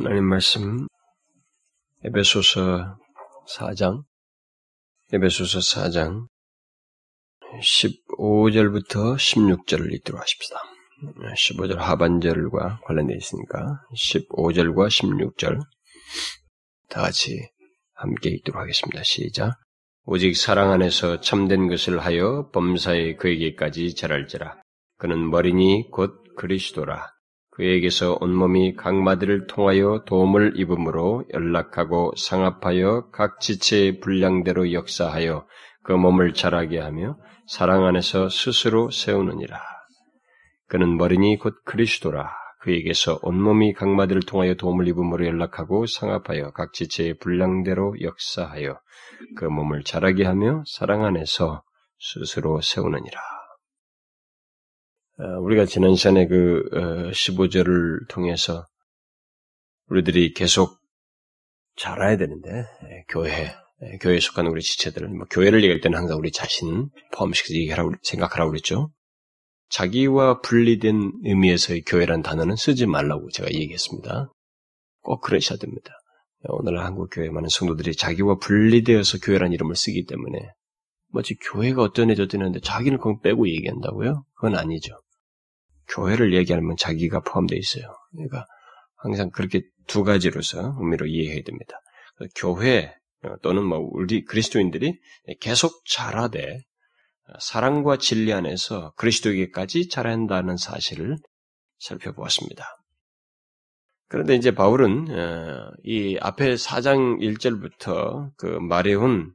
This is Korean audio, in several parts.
하나님 말씀 에베소서 4장 에베소서 4장 15절부터 16절을 읽도록 하십시다. 15절 하반절과 관련되어 있으니까 15절과 16절 다 같이 함께 읽도록 하겠습니다. 시작. 오직 사랑 안에서 참된 것을 하여 범사에 그에게까지 자랄지라. 그는 머리니 곧 그리스도라. 그에게서 온몸이 각 마디를 통하여 도움을 입음으로 연락하고 상합하여 각 지체의 분량대로 역사하여 그 몸을 자라게 하며 사랑 안에서 스스로 세우느니라. 그는 머리니 곧 그리스도라. 그에게서 온몸이 각 마디를 통하여 도움을 입음으로 연락하고 상합하여 각 지체의 분량대로 역사하여 그 몸을 자라게 하며 사랑 안에서 스스로 세우느니라. 어, 우리가 지난 시간에 그 15절을 어, 통해서 우리들이 계속 자라야 되는데 예, 교회 예, 교회에 속한 우리 지체들은 뭐 교회를 얘기할 때는 항상 우리 자신 포함시켜서 얘기하라고 생각하라고 그랬죠. 자기와 분리된 의미에서의 교회란 단어는 쓰지 말라고 제가 얘기했습니다. 꼭 그러셔야 됩니다. 오늘 한국 교회 많은 성도들이 자기와 분리되어서 교회란 이름을 쓰기 때문에 뭐지 교회가 어떤 애저떤 애인데 자기는 그건 빼고 얘기한다고요? 그건 아니죠. 교회를 얘기하면 자기가 포함되어 있어요. 그러니까 항상 그렇게 두 가지로서 의미로 이해해야 됩니다. 교회 또는 뭐 우리 그리스도인들이 계속 자라되 사랑과 진리 안에서 그리스도에게까지 자라야 한다는 사실을 살펴보았습니다. 그런데 이제 바울은 어, 이 앞에 4장 1절부터 그 말해온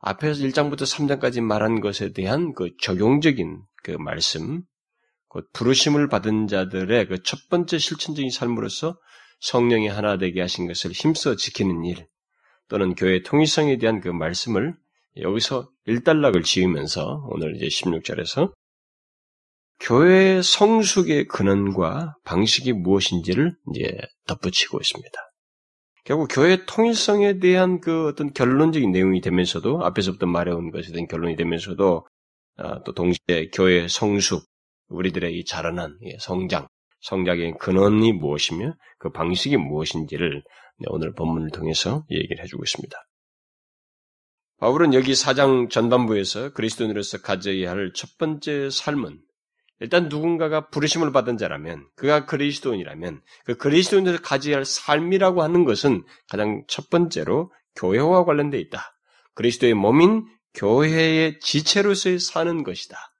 앞에서 1장부터 3장까지 말한 것에 대한 그 적용적인 그 말씀, 곧 부르심을 받은 자들의 그 첫 번째 실천적인 삶으로서 성령이 하나 되게 하신 것을 힘써 지키는 일, 또는 교회 통일성에 대한 그 말씀을 여기서 일단락을 지으면서 오늘 이제 16절에서 교회의 성숙의 근원과 방식이 무엇인지를 이제 덧붙이고 있습니다. 결국 교회 통일성에 대한 그 어떤 결론적인 내용이 되면서도 앞에서부터 말해온 것에 대한 결론이 되면서도 아, 또 동시에 교회 성숙, 우리들의 이 자라난 성장, 성장의 근원이 무엇이며 그 방식이 무엇인지를 오늘 본문을 통해서 얘기를 해주고 있습니다. 바울은 여기 사장 전반부에서 그리스도인으로서 가져야 할 첫 번째 삶은 일단 누군가가 부르심을 받은 자라면 그가 그리스도인이라면 그 그리스도인으로서 가져야 할 삶이라고 하는 것은 가장 첫 번째로 교회와 관련되어 있다. 그리스도의 몸인 교회의 지체로서의 사는 것이다.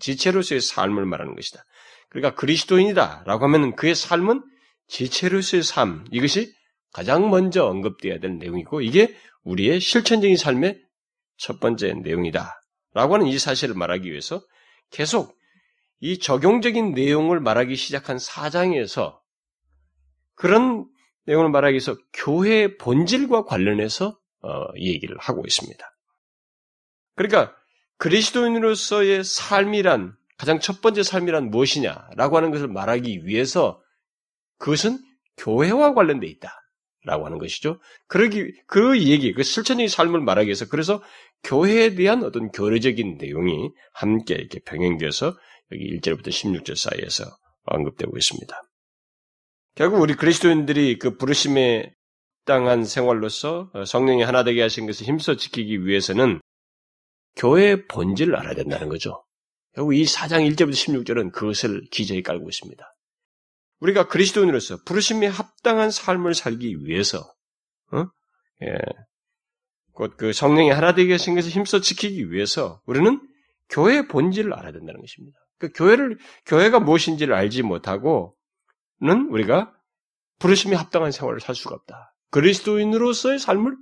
지체로서의 삶을 말하는 것이다. 그러니까 그리스도인이다 라고 하면 그의 삶은 지체로서의 삶, 이것이 가장 먼저 언급되어야 될 내용이고 이게 우리의 실천적인 삶의 첫 번째 내용이다. 라고 하는 이 사실을 말하기 위해서 계속 이 적용적인 내용을 말하기 시작한 사장에서 그런 내용을 말하기 위해서 교회의 본질과 관련해서 어, 얘기를 하고 있습니다. 그러니까 그리스도인으로서의 삶이란 가장 첫 번째 삶이란 무엇이냐라고 하는 것을 말하기 위해서 그것은 교회와 관련돼 있다라고 하는 것이죠. 그러기 그 얘기, 그 실천적인 삶을 말하기 위해서 그래서 교회에 대한 어떤 교리적인 내용이 함께 이렇게 병행되어서 여기 1절부터 16절 사이에서 언급되고 있습니다. 결국 우리 그리스도인들이 그 부르심에 땅한 생활로서 성령이 하나 되게 하신 것을 힘써 지키기 위해서는 교회의 본질을 알아야 된다는 거죠. 결국 이 4장 1절부터 16절은 그것을 기저에 깔고 있습니다. 우리가 그리스도인으로서 부르심에 합당한 삶을 살기 위해서, 어? 예. 곧그 성령이 하나 되게 하신 것을 힘써 지키기 위해서 우리는 교회의 본질을 알아야 된다는 것입니다. 그 교회를, 교회가 무엇인지를 알지 못하고는 우리가 부르심에 합당한 생활을 살 수가 없다. 그리스도인으로서의 삶을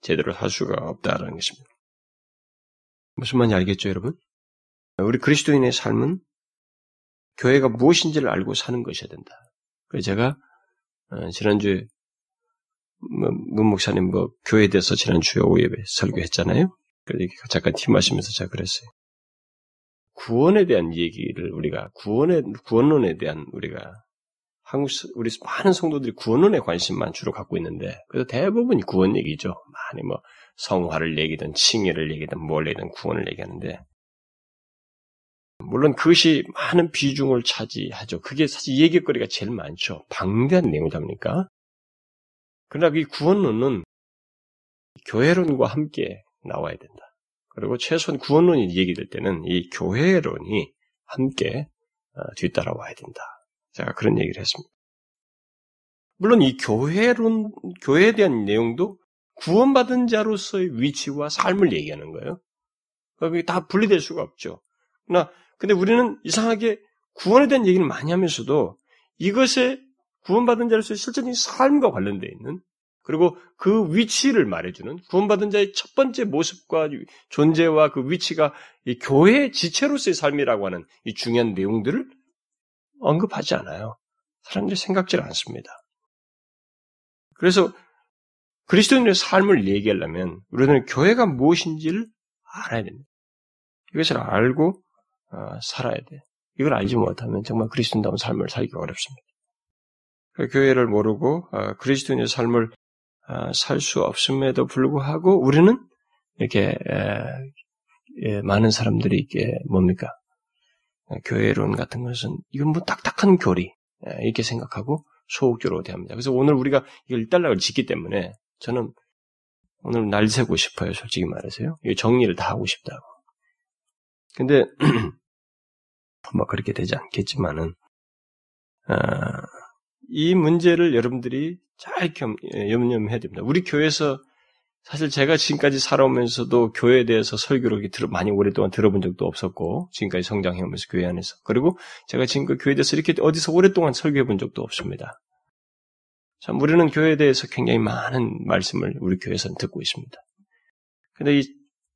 제대로 살 수가 없다라는 것입니다. 무슨 말인지 알겠죠, 여러분? 우리 그리스도인의 삶은 교회가 무엇인지를 알고 사는 것이어야 된다. 그래서 제가 어, 지난주에 뭐, 문 목사님 뭐 교회에 대해서 지난주에 오후에 설교했잖아요. 그래서 잠깐 팀하시면서 제가 그랬어요. 구원에 대한 얘기를 우리가 구원의 구원론에 대한 우리가 한국 우리 많은 성도들이 구원론에 관심만 주로 갖고 있는데 그래서 대부분이 구원 얘기죠. 많이 뭐 성화를 얘기든 칭의를 얘기든 뭘 얘기든 구원을 얘기하는데 물론 그것이 많은 비중을 차지하죠. 그게 사실 얘기거리가 제일 많죠. 방대한 내용이다 보니까. 그러나 이 구원론은 교회론과 함께 나와야 된다. 그리고 최소한 구원론이 얘기될 때는 이 교회론이 함께 어, 뒤따라와야 된다. 제가 그런 얘기를 했습니다. 물론 이 교회론, 교회에 대한 내용도 구원받은 자로서의 위치와 삶을 얘기하는 거예요. 그게 다 분리될 수가 없죠. 그러나, 근데 우리는 이상하게 구원에 대한 얘기를 많이 하면서도 이것에 구원받은 자로서의 실제적인 삶과 관련되어 있는 그리고 그 위치를 말해주는 구원받은 자의 첫 번째 모습과 존재와 그 위치가 이 교회의 지체로서의 삶이라고 하는 이 중요한 내용들을 언급하지 않아요. 사람들이 생각질 않습니다. 그래서 그리스도인의 삶을 얘기하려면 우리는 교회가 무엇인지를 알아야 됩니다. 이것을 알고 어, 살아야 돼. 이걸 알지 못하면 정말 그리스도인다운 삶을 살기가 어렵습니다. 그 교회를 모르고 어, 그리스도인의 삶을 어, 살수 없음에도 불구하고 우리는 이렇게 예, 많은 사람들이 이게 뭡니까 교회론 같은 것은 이건 뭐 딱딱한 교리 이렇게 생각하고 소극적으로 대합니다. 그래서 오늘 우리가 이걸 일단락을 짓기 때문에 저는 오늘 날 새고 싶어요. 솔직히 말해서요. 이 정리를 다 하고 싶다고. 근데 뭐 그렇게 되지 않겠지만은 아, 이 문제를 여러분들이 잘 겸, 예, 염려해야 됩니다. 우리 교회에서 사실 제가 지금까지 살아오면서도 교회에 대해서 설교를 많이 오랫동안 들어본 적도 없었고, 지금까지 성장해오면서 교회 안에서. 그리고 제가 지금까지 교회에 대해서 이렇게 어디서 오랫동안 설교해 본 적도 없습니다. 참, 우리는 교회에 대해서 굉장히 많은 말씀을 우리 교회에서는 듣고 있습니다. 근데 이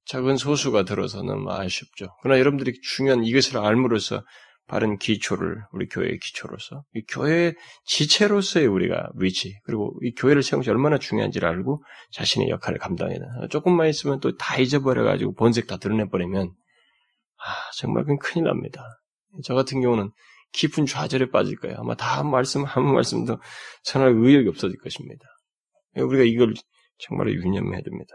작은 소수가 들어서는 아쉽죠. 그러나 여러분들이 중요한 이것을 알므로써 바른 기초를 우리 교회의 기초로서 이 교회의 지체로서의 우리가 위치 그리고 이 교회를 세우는 것이 얼마나 중요한지를 알고 자신의 역할을 감당해야 돼. 조금만 있으면 또 다 잊어버려 가지고 본색 다 드러내 버리면 아 정말 큰일 납니다. 저 같은 경우는 깊은 좌절에 빠질 거예요. 아마 다 말씀 한 말씀도 전할 의욕이 없어질 것입니다. 우리가 이걸 정말 유념해야 됩니다.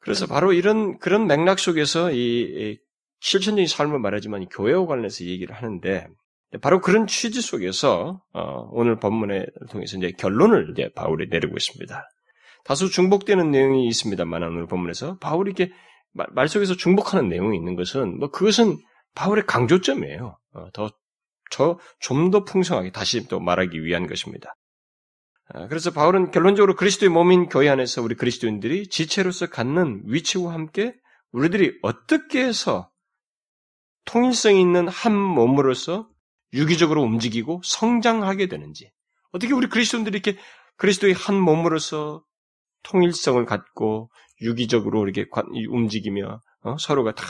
그래서 바로 이런 그런 맥락 속에서 이 실천적인 삶을 말하지만 교회와 관련해서 얘기를 하는데 바로 그런 취지 속에서 어, 오늘 본문을 통해서 이제 결론을 이제 바울이 내리고 있습니다. 다소 중복되는 내용이 있습니다만 오늘 본문에서 바울이 이렇게 말 속에서 중복하는 내용이 있는 것은 뭐 그것은 바울의 강조점이에요. 어, 더 좀 더 풍성하게 다시 또 말하기 위한 것입니다. 어, 그래서 바울은 결론적으로 그리스도의 몸인 교회 안에서 우리 그리스도인들이 지체로서 갖는 위치와 함께 우리들이 어떻게 해서 통일성 있는 한 몸으로서 유기적으로 움직이고 성장하게 되는지, 어떻게 우리 그리스도인들이 이렇게 그리스도의 한 몸으로서 통일성을 갖고 유기적으로 이렇게 움직이며 어? 서로가 다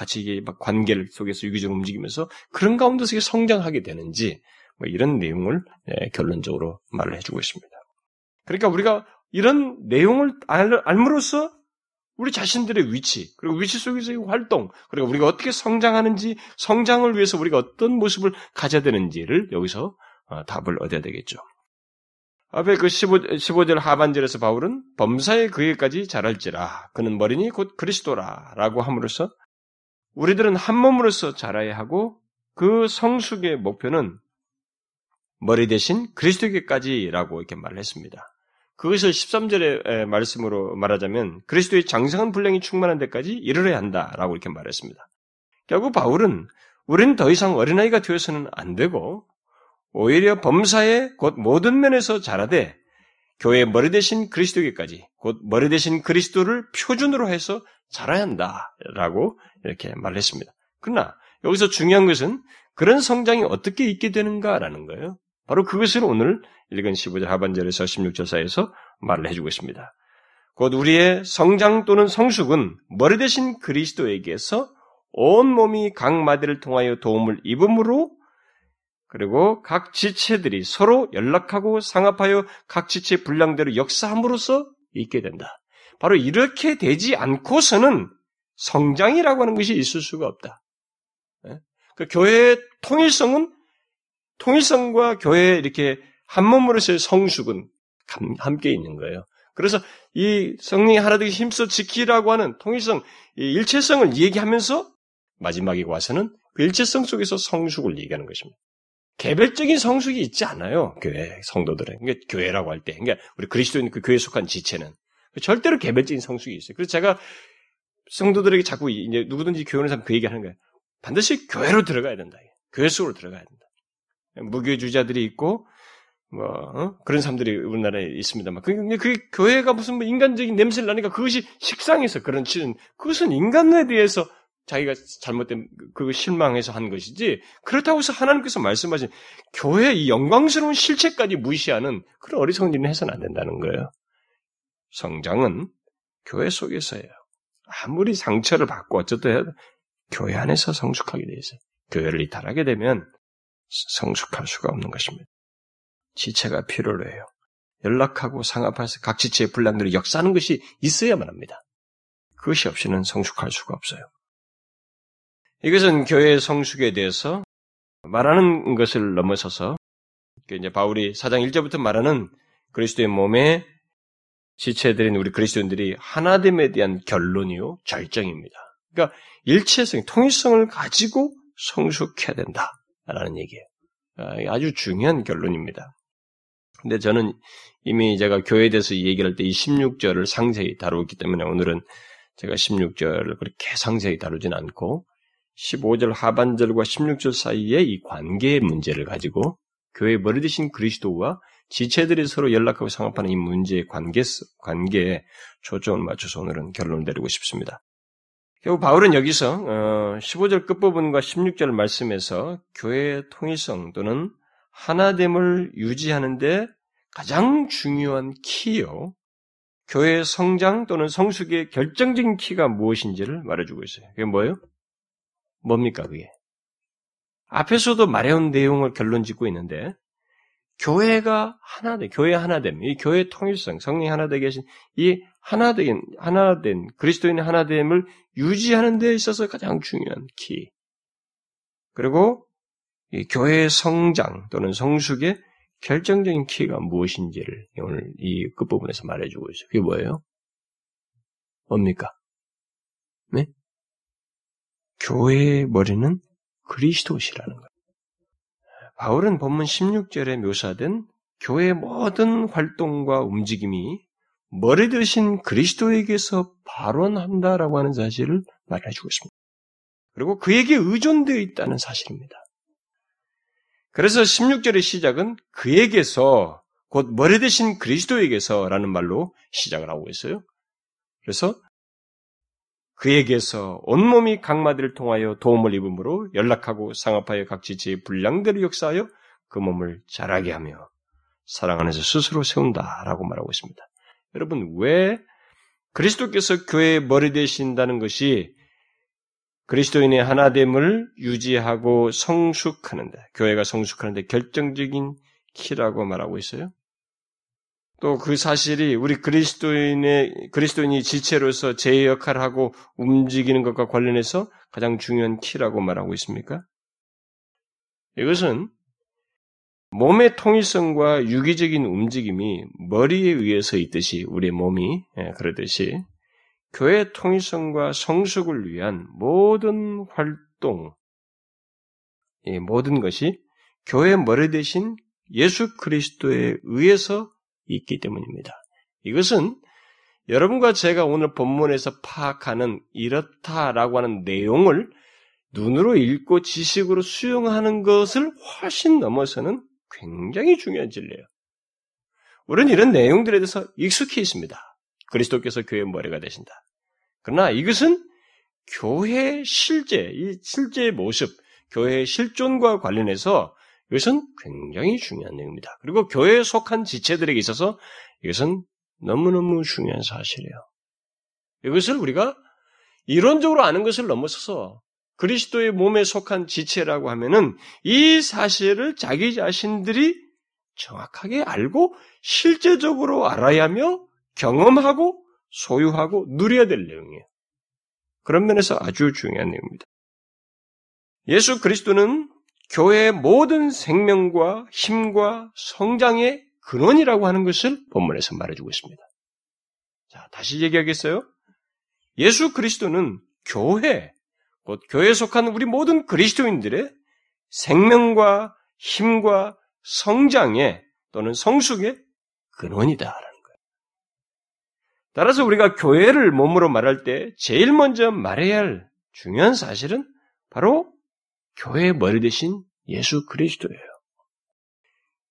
같이 막 관계를 속에서 유기적으로 움직이면서 그런 가운데서 성장하게 되는지 뭐 이런 내용을 예, 결론적으로 말을 해주고 있습니다. 그러니까 우리가 이런 내용을 알, 알므로써 우리 자신들의 위치, 그리고 위치 속에서의 활동, 그리고 우리가 어떻게 성장하는지, 성장을 위해서 우리가 어떤 모습을 가져야 되는지를 여기서 어, 답을 얻어야 되겠죠. 앞에 그 15, 15절 하반절에서 바울은 범사의 그에까지 자랄지라 그는 머리니 곧 그리스도라 라고 함으로써 우리들은 한 몸으로서 자라야 하고 그 성숙의 목표는 머리 대신 그리스도에게까지라고 이렇게 말을 했습니다. 그것을 13절의 말씀으로 말하자면 그리스도의 장성한 분량이 충만한 데까지 이르러야 한다라고 이렇게 말했습니다. 결국 바울은 우리는 더 이상 어린아이가 되어서는 안 되고 오히려 범사에 곧 모든 면에서 자라되 교회의 머리 대신 그리스도에게까지 곧 머리 대신 그리스도를 표준으로 해서 자라야 한다라고 이렇게 말했습니다. 그러나 여기서 중요한 것은 그런 성장이 어떻게 있게 되는가라는 거예요. 바로 그것을 오늘 읽은 15절 하반절에서 16절 사이에서 말을 해주고 있습니다. 곧 우리의 성장 또는 성숙은 머리 대신 그리스도에게서 온 몸이 각 마디를 통하여 도움을 입음으로 그리고 각 지체들이 서로 연락하고 상합하여 각 지체 분량대로 역사함으로써 있게 된다. 바로 이렇게 되지 않고서는 성장이라고 하는 것이 있을 수가 없다. 예? 그 교회의 통일성은 통일성과 교회 이렇게 한 몸으로서의 성숙은 함께 있는 거예요. 그래서 이 성령이 하나 되게 힘써 지키라고 하는 통일성, 일체성을 얘기하면서 마지막에 와서는 그 일체성 속에서 성숙을 얘기하는 것입니다. 개별적인 성숙이 있지 않아요. 교회 성도들은. 그러니까 교회라고 할 때. 그러니까 우리 그리스도인 그 교회에 속한 지체는 절대로 개별적인 성숙이 있어요. 그래서 제가 성도들에게 자꾸 이제 누구든지 교회는 사람 그 얘기 하는 거예요. 반드시 교회로 들어가야 된다. 교회 속으로 들어가야 된다. 무교주자들이 있고 뭐 어? 그런 사람들이 우리나라에 있습니다만 근데 그 교회가 무슨 뭐 인간적인 냄새를 나니까 그것이 식상해서 그런 치는 그것은 인간에 대해서 자기가 잘못된 그 실망해서 한 것이지 그렇다고 해서 하나님께서 말씀하신 교회의 영광스러운 실체까지 무시하는 그런 어리석은 해서는 안 된다는 거예요. 성장은 교회 속에서예요. 아무리 상처를 받고 어쨌든 교회 안에서 성숙하게 돼 있어요. 교회를 이탈하게 되면 성숙할 수가 없는 것입니다. 지체가 필요로 해요. 연락하고 상합해서 각 지체의 분량들을 역사하는 것이 있어야만 합니다. 그것이 없이는 성숙할 수가 없어요. 이것은 교회의 성숙에 대해서 말하는 것을 넘어서서 이제 바울이 사장 1절부터 말하는 그리스도의 몸에 지체들인 우리 그리스도인들이 하나됨에 대한 결론이요 절정입니다. 그러니까 일체성, 통일성을 가지고 성숙해야 된다라는 얘기예요. 아, 아주 중요한 결론입니다. 근데 저는 이미 제가 교회에 대해서 얘기할 때 이 16절을 상세히 다루었기 때문에 오늘은 제가 16절을 그렇게 상세히 다루진 않고 15절 하반절과 16절 사이에 이 관계의 문제를 가지고 교회 머리 대신 그리스도와 지체들이 서로 연락하고 상합하는 이 문제의 관계, 관계에 초점을 맞춰서 오늘은 결론을 내리고 싶습니다. 결국 바울은 여기서 15절 어, 끝부분과 16절 말씀에서 교회의 통일성 또는 하나됨을 유지하는데 가장 중요한 키요. 교회의 성장 또는 성숙의 결정적인 키가 무엇인지를 말해주고 있어요. 그게 뭐예요? 뭡니까, 그게? 앞에서도 말해온 내용을 결론 짓고 있는데, 교회가 하나됨, 교회 하나됨, 이 교회 통일성, 성령 하나 되게 계신 이 하나된, 하나된, 그리스도인의 하나됨을 유지하는 데 있어서 가장 중요한 키. 그리고 이 교회의 성장 또는 성숙의 결정적인 키가 무엇인지를 오늘 이 끝부분에서 말해주고 있어요. 그게 뭐예요? 뭡니까? 네? 교회의 머리는 그리스도시라는 거예요. 바울은 본문 16절에 묘사된 교회의 모든 활동과 움직임이 머리 드신 그리스도에게서 발원한다라고 하는 사실을 말해주고 있습니다. 그리고 그에게 의존되어 있다는 사실입니다. 그래서 16절의 시작은 그에게서 곧 머리 대신 그리스도에게서라는 말로 시작을 하고 있어요. 그래서 그에게서 온몸이 각마디를 통하여 도움을 입음으로 연락하고 상합하여 각 지체의 분량대로 역사하여 그 몸을 자라게 하며 사랑 안에서 스스로 세운다라고 말하고 있습니다. 여러분 왜 그리스도께서 교회의 머리 되신다는 것이 그리스도인의 하나됨을 유지하고 성숙하는데, 교회가 성숙하는데 결정적인 키라고 말하고 있어요. 또 그 사실이 우리 그리스도인의, 그리스도인이 지체로서 제 역할을 하고 움직이는 것과 관련해서 가장 중요한 키라고 말하고 있습니까? 이것은 몸의 통일성과 유기적인 움직임이 머리에 의해서 있듯이 우리 몸이 예, 그러듯이 교회 통일성과 성숙을 위한 모든 활동, 이 모든 것이 교회 머리 대신 예수 그리스도에 의해서 있기 때문입니다. 이것은 여러분과 제가 오늘 본문에서 파악하는 이렇다라고 하는 내용을 눈으로 읽고 지식으로 수용하는 것을 훨씬 넘어서는 굉장히 중요한 진리예요. 우리는 이런 내용들에 대해서 익숙해 있습니다. 그리스도께서 교회의 머리가 되신다. 그러나 이것은 교회의 실제, 이 실제의 모습, 교회의 실존과 관련해서 이것은 굉장히 중요한 내용입니다. 그리고 교회에 속한 지체들에게 있어서 이것은 너무너무 중요한 사실이에요. 이것을 우리가 이론적으로 아는 것을 넘어서서 그리스도의 몸에 속한 지체라고 하면은 이 사실을 자기 자신들이 정확하게 알고 실제적으로 알아야 하며 경험하고 소유하고 누려야 될 내용이에요. 그런 면에서 아주 중요한 내용입니다. 예수 그리스도는 교회의 모든 생명과 힘과 성장의 근원이라고 하는 것을 본문에서 말해주고 있습니다. 자, 다시 얘기하겠어요? 예수 그리스도는 교회, 곧 교회에 속한 우리 모든 그리스도인들의 생명과 힘과 성장의 또는 성숙의 근원이다라는 거예요. 따라서 우리가 교회를 몸으로 말할 때 제일 먼저 말해야 할 중요한 사실은 바로 교회의 머리 대신 예수 그리스도예요.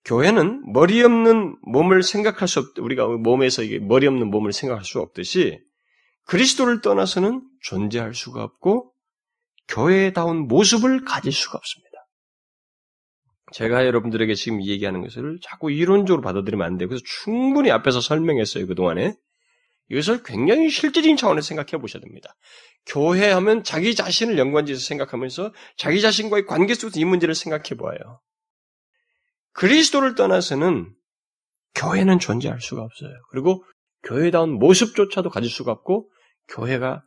교회는 머리 없는 몸을 생각할 수 없, 우리가 몸에서 이게 머리 없는 몸을 생각할 수 없듯이 그리스도를 떠나서는 존재할 수가 없고 교회다운 모습을 가질 수가 없습니다. 제가 여러분들에게 지금 얘기하는 것을 자꾸 이론적으로 받아들이면 안 돼요. 그래서 충분히 앞에서 설명했어요. 그동안에. 이것을 굉장히 실질적인 차원에서 생각해 보셔야 됩니다. 교회 하면 자기 자신을 연관지어서 생각하면서 자기 자신과의 관계 속에서 이 문제를 생각해 보아요. 그리스도를 떠나서는 교회는 존재할 수가 없어요. 그리고 교회다운 모습조차도 가질 수가 없고 교회가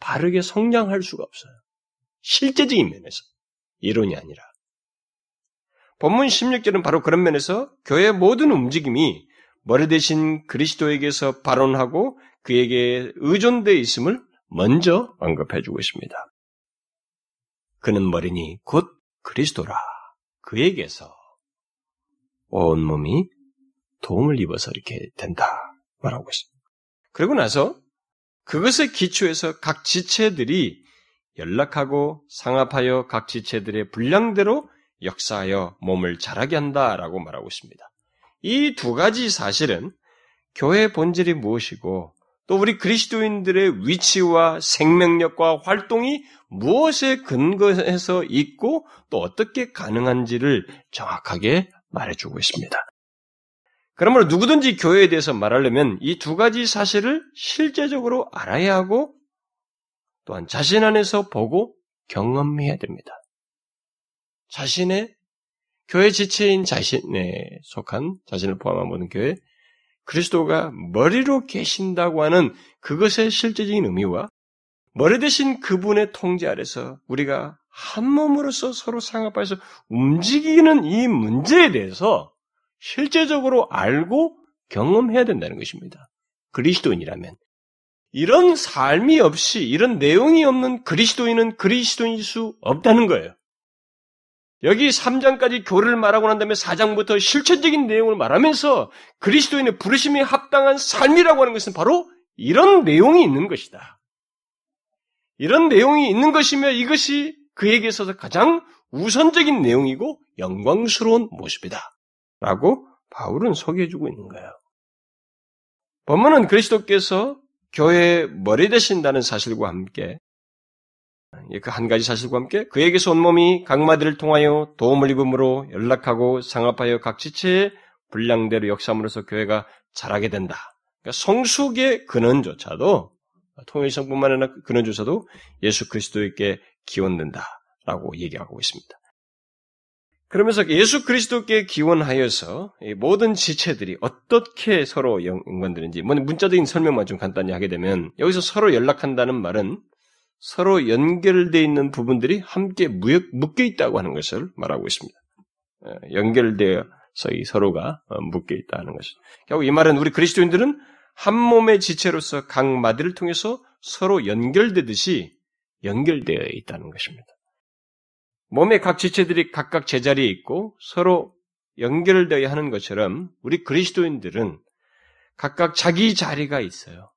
바르게 성장할 수가 없어요. 실제적인 면에서 이론이 아니라 본문 16절은 바로 그런 면에서 교회의 모든 움직임이 머리 대신 그리스도에게서 발언하고 그에게 의존되어 있음을 먼저 언급해 주고 있습니다. 그는 머리니 곧 그리스도라. 그에게서 온 몸이 도움을 입어서 이렇게 된다. 말하고 있습니다. 그리고 나서 그것의 기초에서 각 지체들이 연락하고 상합하여 각 지체들의 분량대로 역사하여 몸을 자라게 한다라고 말하고 있습니다. 이 두 가지 사실은 교회의 본질이 무엇이고 또 우리 그리스도인들의 위치와 생명력과 활동이 무엇에 근거해서 있고 또 어떻게 가능한지를 정확하게 말해주고 있습니다. 그러므로 누구든지 교회에 대해서 말하려면 이 두 가지 사실을 실제적으로 알아야 하고 또한 자신 안에서 보고 경험해야 됩니다. 자신의 교회 지체인 자신에 속한 자신을 포함한 모든 교회 그리스도가 머리로 계신다고 하는 그것의 실제적인 의미와 머리 대신 그분의 통제 아래서 우리가 한 몸으로서 서로 상합해서 움직이는 이 문제에 대해서 실제적으로 알고 경험해야 된다는 것입니다. 그리스도인이라면. 이런 삶이 없이, 이런 내용이 없는 그리스도인은 그리스도인일 수 없다는 거예요. 여기 3장까지 교를 말하고 난 다음에 4장부터 실체적인 내용을 말하면서 그리스도인의 부르심이 합당한 삶이라고 하는 것은 바로 이런 내용이 있는 것이다. 이런 내용이 있는 것이며 이것이 그에게 있어서 가장 우선적인 내용이고 영광스러운 모습이다. 라고 바울은 소개해주고 있는 거예요. 본문은 그리스도께서 교회의 머리 되신다는 사실과 함께 그 한 가지 사실과 함께 그에게서 온몸이 각마디를 통하여 도움을 입음으로 연락하고 상합하여 각 지체의 분량대로 역사함으로써 교회가 자라게 된다. 그러니까 성숙의 근원조차도 통일성뿐만 아니라 근원조차도 예수 그리스도에게 기원된다라고 얘기하고 있습니다. 그러면서 예수 그리스도께 기원하여서 모든 지체들이 어떻게 서로 연관되는지, 뭐 문자적인 설명만 좀 간단히 하게 되면 여기서 서로 연락한다는 말은 서로 연결되어 있는 부분들이 함께 묶여 있다고 하는 것을 말하고 있습니다. 예, 연결되어서 이 서로가 어, 묶여 있다는 것이죠. 결국 이 말은 우리 그리스도인들은 한 몸의 지체로서 각 마디를 통해서 서로 연결되듯이 연결되어 있다는 것입니다. 몸의 각 지체들이 각각 제자리에 있고 서로 연결되어야 하는 것처럼 우리 그리스도인들은 각각 자기 자리가 있어요.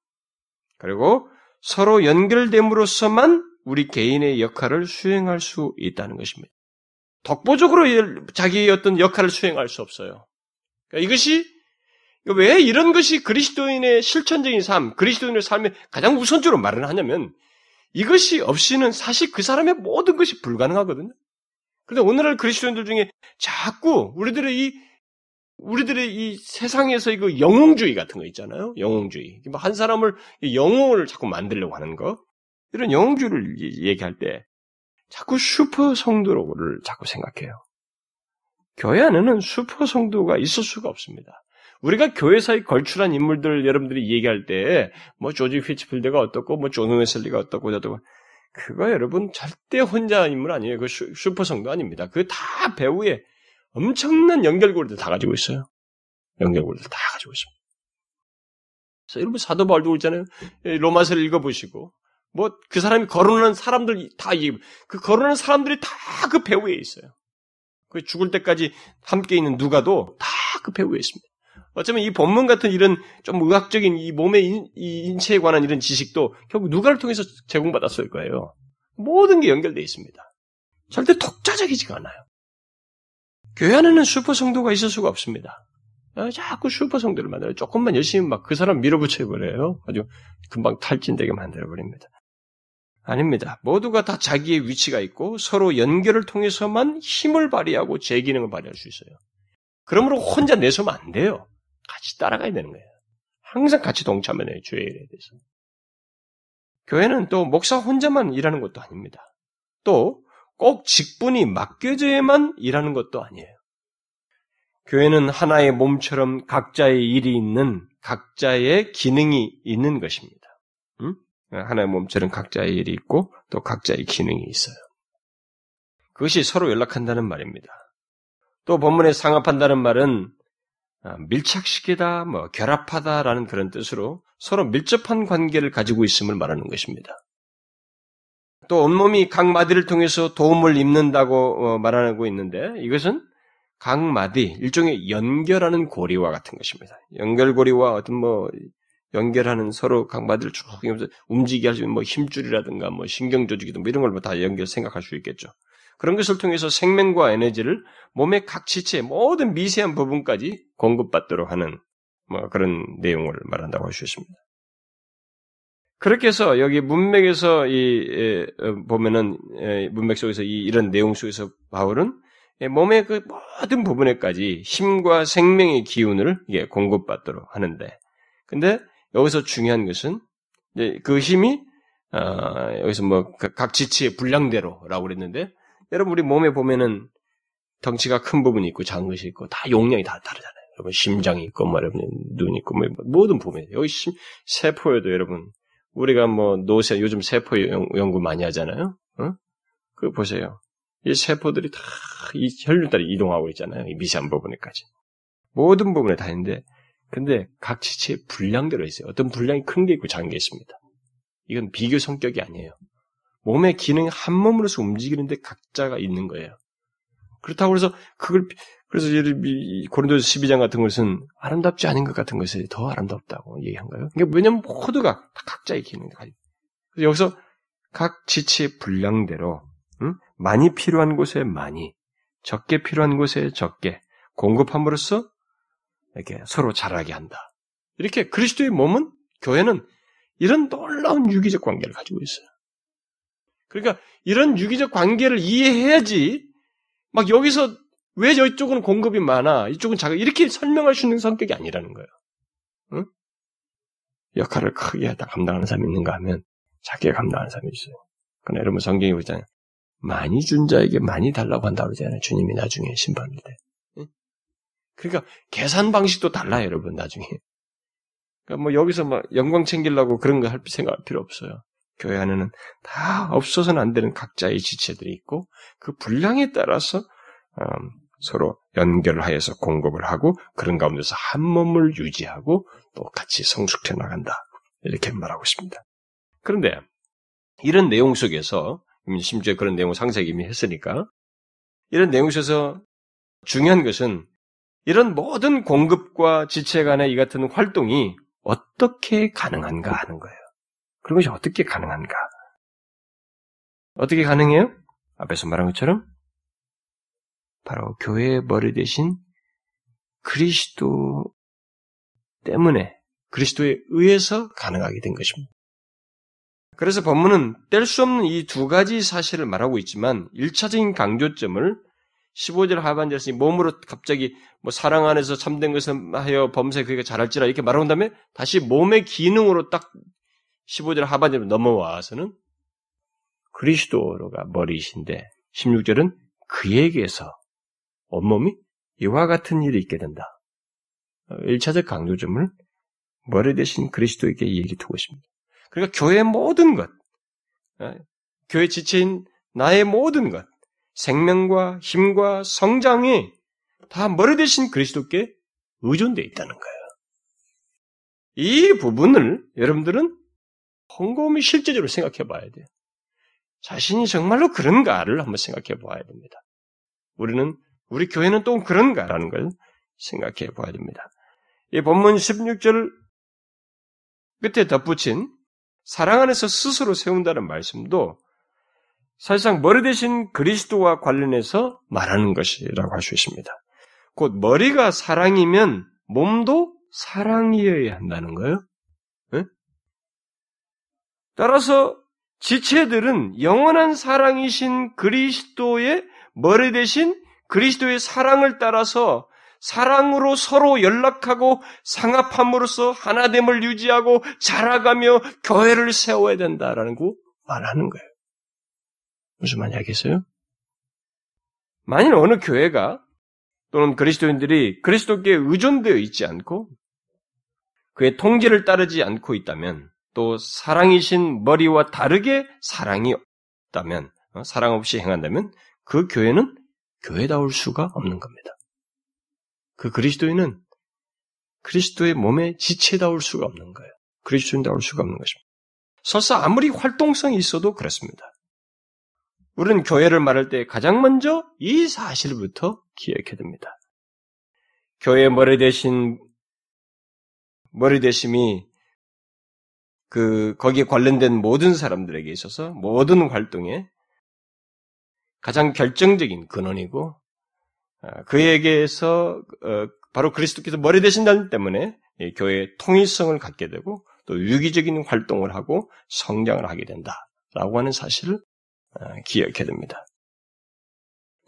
그리고 서로 연결됨으로써만 우리 개인의 역할을 수행할 수 있다는 것입니다. 독보적으로 자기의 어떤 역할을 수행할 수 없어요. 그러니까 이것이 왜 이런 것이 그리스도인의 실천적인 삶, 그리스도인의 삶의 가장 우선적으로 말을 하냐면 이것이 없이는 사실 그 사람의 모든 것이 불가능하거든요. 그런데 오늘날 그리스도인들 중에 자꾸 우리들의 이 우리들의 이 세상에서 이거 영웅주의 같은 거 있잖아요. 영웅주의. 뭐한 사람을 영웅을 자꾸 만들려고 하는 거. 이런 영웅주의를 얘기할 때 자꾸 슈퍼 성도를 자꾸 생각해요. 교회 안에는 슈퍼 성도가 있을 수가 없습니다. 우리가 교회사에 걸출한 인물들 여러분들이 얘기할 때, 뭐, 조지 휫필드가 어떻고, 뭐, 존 웨슬리가 어떻고, 저떻고, 그거 여러분 절대 혼자 인물 아니에요. 그 슈, 퍼 성도 아닙니다. 그 다 배후에 엄청난 연결고리들 다 가지고 있어요. 연결고리들 다 가지고 있습니다. 그래서 여러분 사도 바울도 있잖아요. 로마서를 읽어보시고 뭐 그 사람이 거론하는 사람들 다그 거론하는 사람들이 다 그 배후에 있어요. 그 죽을 때까지 함께 있는 누가도 다 그 배후에 있습니다. 어쩌면 이 본문 같은 이런 좀 의학적인 이 몸의 인, 이 인체에 관한 이런 지식도 결국 누가를 통해서 제공받았을 거예요. 모든 게 연결되어 있습니다. 절대 독자적이지가 않아요. 교회 안에는 슈퍼 성도가 있을 수가 없습니다. 아, 자꾸 슈퍼 성도를 만들어요. 조금만 열심히 막 그 사람 밀어붙여버려요. 아주 금방 탈진되게 만들어버립니다. 아닙니다. 모두가 다 자기의 위치가 있고 서로 연결을 통해서만 힘을 발휘하고 제 기능을 발휘할 수 있어요. 그러므로 혼자 내서면 안 돼요. 같이 따라가야 되는 거예요. 항상 같이 동참해야 주의 일에 대해서. 교회는 또 목사 혼자만 일하는 것도 아닙니다. 또 꼭 직분이 맡겨져야만 일하는 것도 아니에요. 교회는 하나의 몸처럼 각자의 일이 있는 각자의 기능이 있는 것입니다. 응? 하나의 몸처럼 각자의 일이 있고 또 각자의 기능이 있어요. 그것이 서로 연락한다는 말입니다. 또 본문에 상합한다는 말은 아, 밀착시키다, 뭐 결합하다라는 그런 뜻으로 서로 밀접한 관계를 가지고 있음을 말하는 것입니다. 또 온몸이 각 마디를 통해서 도움을 입는다고 어, 말하고 있는데 이것은 각 마디 일종의 연결하는 고리와 같은 것입니다. 연결고리와 어떤 뭐 연결하는 서로 각 마디를 쭉 움직이게 할 수 있는 뭐 힘줄이라든가 뭐 신경 조직이든 뭐 이런 걸 다 연결 생각할 수 있겠죠. 그런 것을 통해서 생명과 에너지를 몸의 각 지체 모든 미세한 부분까지 공급받도록 하는 뭐 그런 내용을 말한다고 할 수 있습니다. 그렇게 해서 여기 문맥에서 이 에, 어, 보면은 에, 문맥 속에서 이, 이런 내용 속에서 바울은 에, 몸의 그 모든 부분에까지 힘과 생명의 기운을 공급받도록 하는데, 근데 여기서 중요한 것은 그 힘이 어, 여기서 뭐 각 지체의 분량대로라고 그랬는데 여러분 우리 몸에 보면은 덩치가 큰 부분이 있고 작은 것이 있고 다 용량이 다 다르잖아요. 여러분 심장이 있고 뭐 여러분 눈 있고 뭐 모든 부분 여기 심, 세포에도 여러분 우리가 뭐 노세 요즘 세포 연구 많이 하잖아요. 어? 그 보세요. 이 세포들이 다 이 혈류들이 이동하고 있잖아요. 이 미세한 부분에까지 모든 부분에 다 있는데 근데 각 지체에 분량대로 있어요. 어떤 분량이 큰 게 있고 작은 게 있습니다. 이건 비교 성격이 아니에요. 몸의 기능이 한 몸으로서 움직이는데 각자가 있는 거예요. 그렇다고 해서 그걸 그래서 고린도서 12장 같은 것은 아름답지 않은 것 같은 것이 더 아름답다고 얘기한 거예요. 그러니까 왜냐면 모두가 각자의 기능이 가지고. 여기서 각 지체의 분량대로 응? 많이 필요한 곳에 많이, 적게 필요한 곳에 적게 공급함으로써 이렇게 서로 자라게 한다. 이렇게 그리스도의 몸은 교회는 이런 놀라운 유기적 관계를 가지고 있어요. 그러니까 이런 유기적 관계를 이해해야지 막 여기서 왜 이쪽은 공급이 많아 이쪽은 작아 이렇게 설명할 수 있는 성격이 아니라는 거예요. 응? 역할을 크게 다 감당하는 사람이 있는가 하면 작게 감당하는 사람이 있어요. 그러나 여러분 성경이 보잖아요. 많이 준 자에게 많이 달라고 한다고 그러잖아요. 주님이 나중에 심판할 때. 응? 그러니까 계산 방식도 달라요, 여러분 나중에. 그러니까 뭐 여기서 막 영광 챙기려고 그런 거 할 생각할 필요 없어요. 교회 안에는 다 없어서는 안 되는 각자의 지체들이 있고 그 분량에 따라서 음, 서로 연결을 하여서 공급을 하고 그런 가운데서 한 몸을 유지하고 또 같이 성숙해 나간다 이렇게 말하고 있습니다. 그런데 이런 내용 속에서 심지어 그런 내용을 상세히 이미 했으니까 이런 내용 속에서 중요한 것은 이런 모든 공급과 지체 간의 이 같은 활동이 어떻게 가능한가 하는 거예요. 그런 것이 어떻게 가능한가? 어떻게 가능해요? 앞에서 말한 것처럼 바로 교회의 머리 대신 그리스도 때문에 그리스도에 의해서 가능하게 된 것입니다. 그래서 본문은 뗄 수 없는 이 두 가지 사실을 말하고 있지만 1차적인 강조점을 15절 하반절에서 몸으로 갑자기 뭐 사랑 안에서 참된 것을 하여 범세 그가 잘할지라 이렇게 말하는 다음에 다시 몸의 기능으로 딱 15절 하반절로 넘어와서는 그리스도로가 머리이신데 16절은 그에게서 온몸이 이와 같은 일이 있게 된다. 1차적 강조점을 머리 대신 그리스도에게 얘기 두고 있습니다. 그러니까 교회의 모든 것, 어, 교회 지체인 나의 모든 것, 생명과 힘과 성장이 다 머리 대신 그리스도께 의존되어 있다는 거예요. 이 부분을 여러분들은 곰곰이 실제적으로 생각해 봐야 돼요. 자신이 정말로 그런가를 한번 생각해 봐야 됩니다. 우리는, 우리 교회는 또 그런가라는 걸 생각해 봐야 됩니다. 이 본문 16절 끝에 덧붙인 사랑 안에서 스스로 세운다는 말씀도 사실상 머리 대신 그리스도와 관련해서 말하는 것이라고 할 수 있습니다. 곧 머리가 사랑이면 몸도 사랑이어야 한다는 거예요. 네? 따라서 지체들은 영원한 사랑이신 그리스도의 머리 대신 그리스도의 사랑을 따라서 사랑으로 서로 연락하고 상합함으로써 하나됨을 유지하고 자라가며 교회를 세워야 된다라는 거 말하는 거예요. 무슨 말이 야겠어요 만일 어느 교회가 또는 그리스도인들이 그리스도께 의존되어 있지 않고 그의 통제를 따르지 않고 있다면 또 사랑이신 머리와 다르게 사랑이 없다면 어, 사랑 없이 행한다면 그 교회는 교회다울 수가 없는 겁니다. 그 그리스도인은 그리스도의 몸에 지체다울 수가 없는 거예요. 그리스도인다울 수가 없는 것입니다. 설사 아무리 활동성이 있어도 그렇습니다. 우리는 교회를 말할 때 가장 먼저 이 사실부터 기억해야 됩니다. 교회 머리 대신 머리 대심이 그 거기에 관련된 모든 사람들에게 있어서 모든 활동에 가장 결정적인 근원이고 아, 그에게서 어, 바로 그리스도께서 머리 되신다는 때문에 교회의 통일성을 갖게 되고 또 유기적인 활동을 하고 성장을 하게 된다라고 하는 사실을 아, 기억해야 됩니다.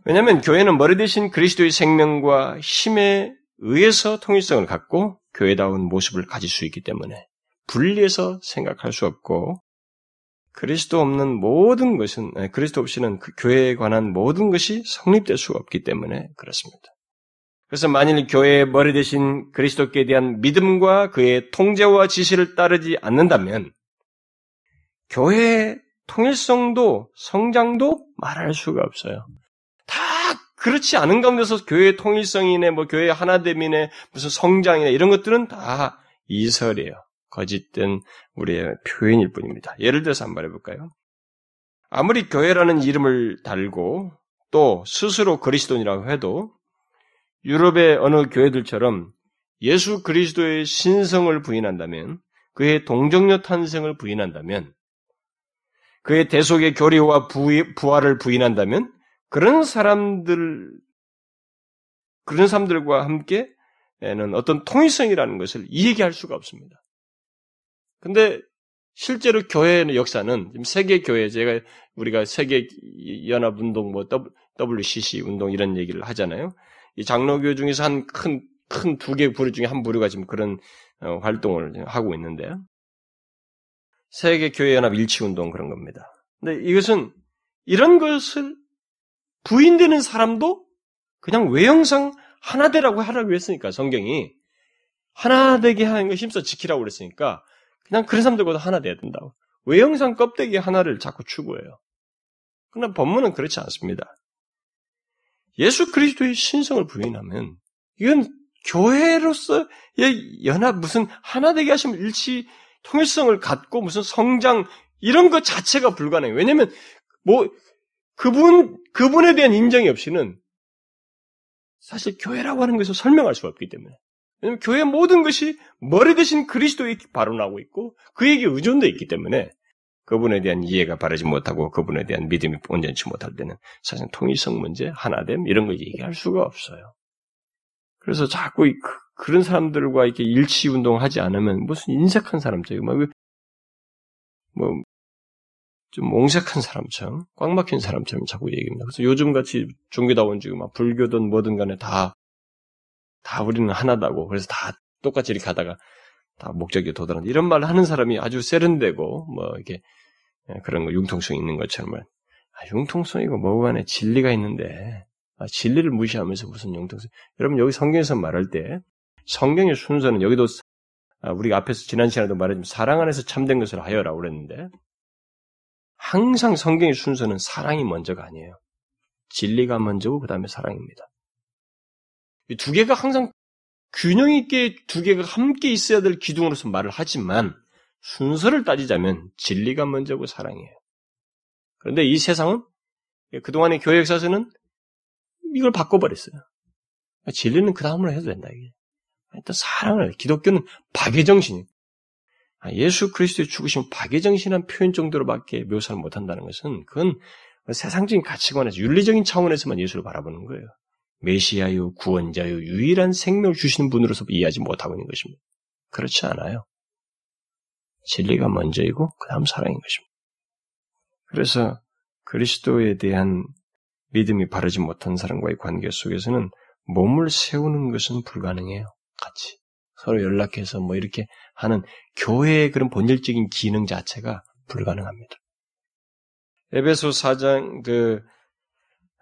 왜냐하면 교회는 머리 대신 그리스도의 생명과 힘에 의해서 통일성을 갖고 교회다운 모습을 가질 수 있기 때문에 분리해서 생각할 수 없고 그리스도 없는 모든 것은 그리스도 없이는 그 교회에 관한 모든 것이 성립될 수가 없기 때문에 그렇습니다. 그래서 만일 교회의 머리 대신 그리스도께 대한 믿음과 그의 통제와 지시를 따르지 않는다면 교회의 통일성도 성장도 말할 수가 없어요. 다 그렇지 않은 가운데서 교회의 통일성이네, 뭐 교회의 하나됨이네, 무슨 성장이네 이런 것들은 다 이설이에요. 거짓된 우리의 표현일 뿐입니다. 예를 들어서 한번 해볼까요? 아무리 교회라는 이름을 달고 또 스스로 그리스도인이라고 해도 유럽의 어느 교회들처럼 예수 그리스도의 신성을 부인한다면 그의 동정녀 탄생을 부인한다면 그의 대속의 교리와 부활을 부인한다면 그런 사람들 그런 사람들과 함께는 어떤 통일성이라는 것을 이야기할 수가 없습니다. 근데 실제로 교회의 역사는 세계 교회 제가 우리가 세계 연합 운동 뭐 WCC 운동 이런 얘기를 하잖아요. 이 장로교 중에서 한 큰 큰 두 개 부류 중에 한 부류가 지금 그런 어, 활동을 하고 있는데 세계 교회 연합 일치 운동 그런 겁니다. 근데 이것은 이런 것을 부인되는 사람도 그냥 외형상 하나 되라고 하라고 했으니까 성경이 하나 되게 하는 거 힘써 지키라고 그랬으니까 그냥 그런 사람들과도 하나 돼야 된다고. 외형상 껍데기 하나를 자꾸 추구해요. 그러나 본문은 그렇지 않습니다. 예수 그리스도의 신성을 부인하면 이건 교회로서의 연합 무슨 하나 되게 하시면 일치 통일성을 갖고 무슨 성장 이런 것 자체가 불가능해요. 왜냐하면 뭐 그분 그분에 대한 인정이 없이는 사실 교회라고 하는 것을 설명할 수가 없기 때문에 왜냐하면 교회 모든 것이 머리 대신 그리스도에 바로나고 있고 그에게 의존되어 있기 때문에 그분에 대한 이해가 바르지 못하고 그분에 대한 믿음이 온전치 못할 때는 사실 통일성 문제, 하나됨 이런 걸 얘기할 수가 없어요. 그래서 자꾸 그, 런 사람들과 이렇게 일치 운동하지 않으면 무슨 인색한 사람처럼 뭐 좀 옹색한 사람처럼 꽉 막힌 사람처럼 자꾸 얘기합니다. 그래서 요즘 같이 종교다원 지금 막 불교든 뭐든 간에 다 다 우리는 하나다고 그래서 다 똑같이 이렇게 하다가 다 목적에 도달한다. 이런 말을 하는 사람이 아주 세련되고 뭐 이렇게 예, 그런 거 융통성 있는 것처럼 아, 융통성이고 뭐고 간에 진리가 있는데 아, 진리를 무시하면서 무슨 융통성? 여러분 여기 성경에서 말할 때 성경의 순서는 여기도 아, 우리가 앞에서 지난 시간에도 말했지만 사랑 안에서 참된 것을 하여라고 그랬는데 항상 성경의 순서는 사랑이 먼저가 아니에요. 진리가 먼저고 그 다음에 사랑입니다. 두 개가 항상 균형 있게 두 개가 함께 있어야 될 기둥으로서 말을 하지만 순서를 따지자면 진리가 먼저고 사랑이에요. 그런데 이 세상은 그동안의 교회 역사에서는 이걸 바꿔버렸어요. 진리는 그 다음으로 해도 된다, 이게. 일단 사랑을, 기독교는 박애 정신이 아, 예수 그리스도의 죽으신 박애 정신한 표현 정도로밖에 묘사를 못한다는 것은 그건 세상적인 가치관에서 윤리적인 차원에서만 예수를 바라보는 거예요. 메시아요, 구원자요, 유일한 생명을 주시는 분으로서 이해하지 못하고 있는 것입니다. 그렇지 않아요. 진리가 먼저이고 그 다음 사랑인 것입니다. 그래서 그리스도에 대한 믿음이 바르지 못한 사람과의 관계 속에서는 몸을 세우는 것은 불가능해요. 같이. 서로 연락해서 뭐 이렇게 하는 교회의 그런 본질적인 기능 자체가 불가능합니다. 에베소 4장 그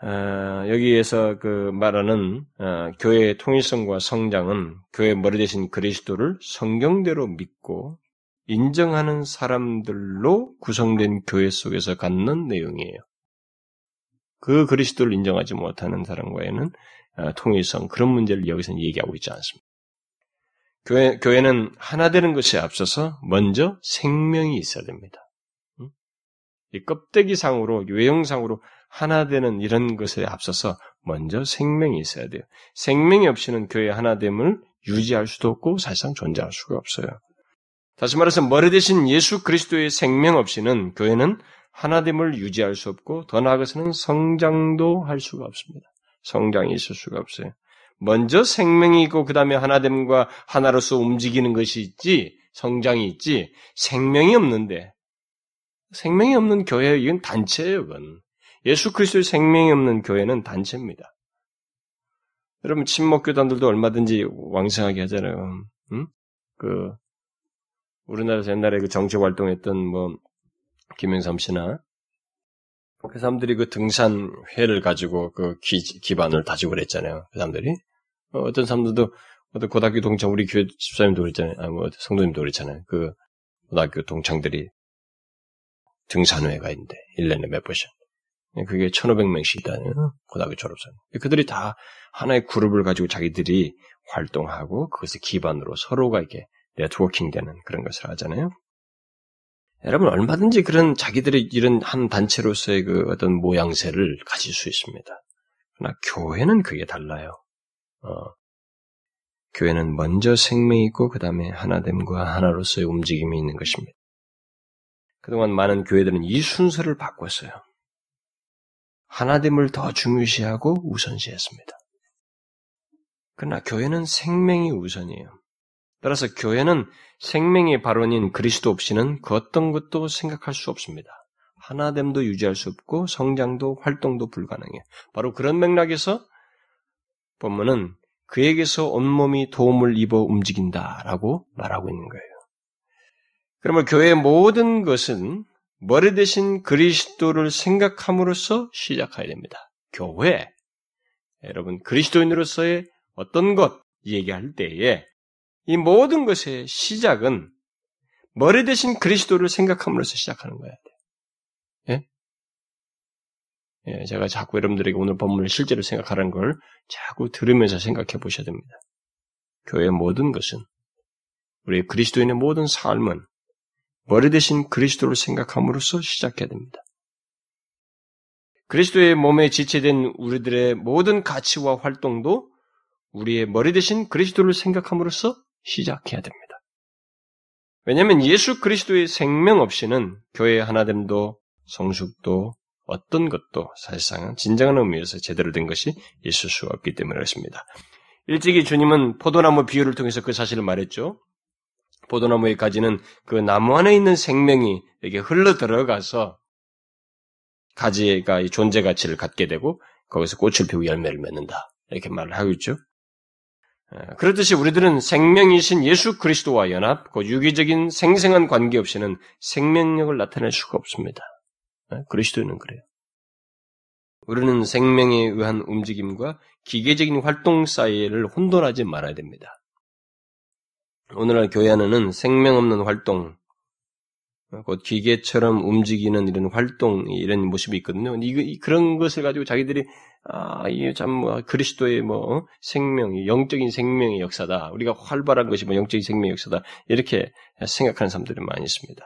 어, 여기에서 그 말하는 어, 교회의 통일성과 성장은 교회 머리 대신 그리스도를 성경대로 믿고 인정하는 사람들로 구성된 교회 속에서 갖는 내용이에요. 그 그리스도를 인정하지 못하는 사람과에는 어, 통일성 그런 문제를 여기서는 얘기하고 있지 않습니다. 교회, 교회는 하나 되는 것에 앞서서 먼저 생명이 있어야 됩니다. 이 껍데기상으로 외형상으로 하나 되는 이런 것에 앞서서 먼저 생명이 있어야 돼요. 생명이 없이는 교회 하나됨을 유지할 수도 없고 사실상 존재할 수가 없어요. 다시 말해서 머리 대신 예수 그리스도의 생명 없이는 교회는 하나됨을 유지할 수 없고 더 나아가서는 성장도 할 수가 없습니다. 성장이 있을 수가 없어요. 먼저 생명이 있고 그 다음에 하나됨과 하나로서 움직이는 것이 있지 성장이 있지 생명이 없는데 생명이 없는 교회 이건 단체예요. 그건 예수 그리스도의 생명이 없는 교회는 단체입니다. 여러분 친목 교단들도 얼마든지 왕성하게 하잖아요. 응? 그 우리나라에서 옛날에 그 정치 활동했던 뭐 김영삼 씨나 그 사람들이 그 등산회를 가지고 그 기, 기반을 다지고 그랬잖아요. 그 사람들이 어, 떤 사람들도 어떤 고등학교 동창 우리 교회 집사님도 그랬잖아요. 아, 뭐 성도님도 그랬잖아요. 그 고등학교 동창들이 등산회가 있는데 1년에 몇 번씩. 그게 1,500명씩 있다는 고등학교 졸업생. 그들이 다 하나의 그룹을 가지고 자기들이 활동하고 그것을 기반으로 서로가 이렇게 네트워킹 되는 그런 것을 하잖아요. 여러분 얼마든지 그런 자기들의 이런 한 단체로서의 그 어떤 모양새를 가질 수 있습니다. 그러나 교회는 그게 달라요. 어, 교회는 먼저 생명이 있고 그 다음에 하나됨과 하나로서의 움직임이 있는 것입니다. 그동안 많은 교회들은 이 순서를 바꿨어요. 하나됨을 더 중요시하고 우선시했습니다. 그러나 교회는 생명이 우선이에요. 따라서 교회는 생명의 발원인 그리스도 없이는 그 어떤 것도 생각할 수 없습니다. 하나됨도 유지할 수 없고 성장도 활동도 불가능해요. 바로 그런 맥락에서 본문은 그에게서 온몸이 도움을 입어 움직인다라고 말하고 있는 거예요. 그러면 교회의 모든 것은 머리 대신 그리스도를 생각함으로써 시작해야 됩니다. 교회. 여러분, 그리스도인으로서의 어떤 것 얘기할 때에 이 모든 것의 시작은 머리 대신 그리스도를 생각함으로써 시작하는 거야. 예? 예, 제가 자꾸 여러분들에게 오늘 본문을 실제로 생각하라는 걸 자꾸 들으면서 생각해 보셔야 됩니다. 교회의 모든 것은 우리 그리스도인의 모든 삶은 머리 대신 그리스도를 생각함으로써 시작해야 됩니다. 그리스도의 몸에 지체된 우리들의 모든 가치와 활동도 우리의 머리 대신 그리스도를 생각함으로써 시작해야 됩니다. 왜냐하면 예수 그리스도의 생명 없이는 교회의 하나됨도 성숙도 어떤 것도 사실상은 진정한 의미에서 제대로 된 것이 있을 수 없기 때문에 그렇습니다. 일찍이 주님은 포도나무 비유를 통해서 그 사실을 말했죠. 포도나무의 가지는 그 나무 안에 있는 생명이 이렇게 흘러 들어가서 가지가 존재 가치를 갖게 되고 거기서 꽃을 피우고 열매를 맺는다. 이렇게 말을 하고 있죠. 그렇듯이 우리들은 생명이신 예수 그리스도와 연합, 그 유기적인 생생한 관계 없이는 생명력을 나타낼 수가 없습니다. 그리스도는 그래요. 우리는 생명에 의한 움직임과 기계적인 활동 사이를 혼돈하지 말아야 됩니다. 오늘날 교회 안에는 생명 없는 활동, 곧 기계처럼 움직이는 이런 활동, 이런 모습이 있거든요. 이, 그런 것을 가지고 자기들이, 아, 이게 참, 뭐, 그리스도의 뭐, 어? 생명, 영적인 생명의 역사다. 우리가 활발한 것이 뭐, 영적인 생명의 역사다. 이렇게 생각하는 사람들이 많이 있습니다.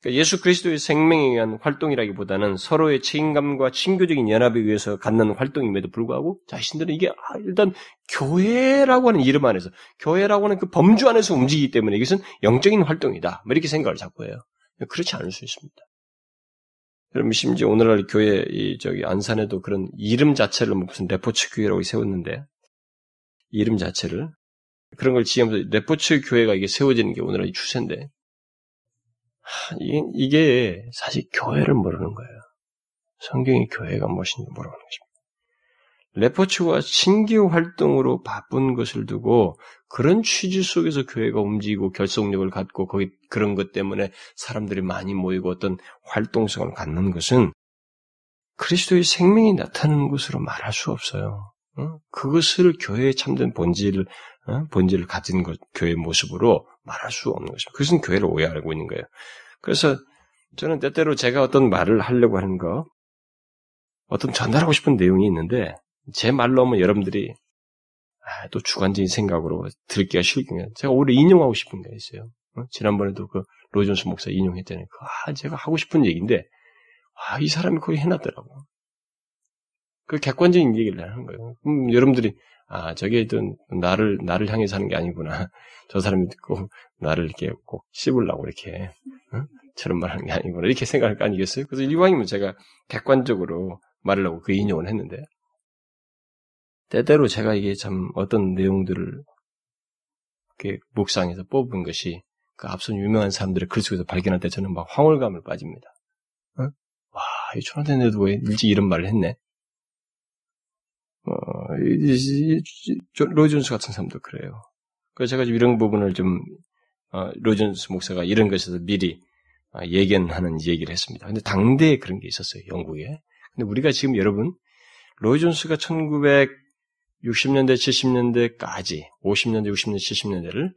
그러니까 예수 그리스도의 생명에 의한 활동이라기보다는 서로의 책임감과 친교적인 연합에 의해서 갖는 활동임에도 불구하고 자신들은 이게 아, 일단 교회라고 하는 이름 안에서 교회라고 하는 그 범주 안에서 움직이기 때문에 이것은 영적인 활동이다. 뭐 이렇게 생각을 자꾸 해요. 그렇지 않을 수 있습니다. 여러분 심지어 오늘날 교회 이 저기 안산에도 그런 이름 자체를 뭐 무슨 레포츠 교회라고 세웠는데 이름 자체를 그런 걸 지으면서 레포츠 교회가 이게 세워지는 게 오늘날 추세인데 이게 사실 교회를 모르는 거예요. 성경이 교회가 무엇인지 모르는 것입니다. 레포츠와 신기후 활동으로 바쁜 것을 두고 그런 취지 속에서 교회가 움직이고 결속력을 갖고 거기 그런 것 때문에 사람들이 많이 모이고 어떤 활동성을 갖는 것은 그리스도의 생명이 나타나는 것으로 말할 수 없어요. 그것을 교회의 참된 본질을 본질을 가진 것, 교회의 모습으로 말할 수 없는 것입니다. 그것은 교회를 오해하고 있는 거예요. 그래서 저는 때때로 제가 어떤 말을 하려고 하는 거, 어떤 전달하고 싶은 내용이 있는데, 제 말로 하면 여러분들이, 아, 또 주관적인 생각으로 들기가 싫으면 제가 오히려 인용하고 싶은 게 있어요. 어? 지난번에도 그 로존스 목사 인용했잖아요. 그, 아, 제가 하고 싶은 얘기인데, 아, 이 사람이 거기 해놨더라고. 그 객관적인 얘기를 하는 거예요. 음, 여러분들이, 아, 저게 또 나를, 나를 향해서 하는 게 아니구나. 저 사람이 듣고 나를 이렇게 꼭 씹으려고 이렇게, 어? 저런 말 하는 게 아니구나. 이렇게 생각할 거 아니겠어요? 그래서 이왕이면 제가 객관적으로 말을 하고 그 인용을 했는데, 때때로 제가 이게 참 어떤 내용들을 이렇게 묵상해서 뽑은 것이 그 앞선 유명한 사람들의 글 속에서 발견할 때 저는 막 황홀감을 빠집니다. 어? 와, 이 초나대인데도 왜 일찍 이런 말을 했네? 어, 로이존스 같은 사람도 그래요. 그래서 제가 이런 부분을 좀, 어, 로이존스 목사가 이런 것에서 미리 어, 예견하는 얘기를 했습니다. 근데 당대에 그런 게 있었어요, 영국에. 근데 우리가 지금 여러분, 로이존스가 1960년대, 70년대까지, 50년대, 60년대, 70년대를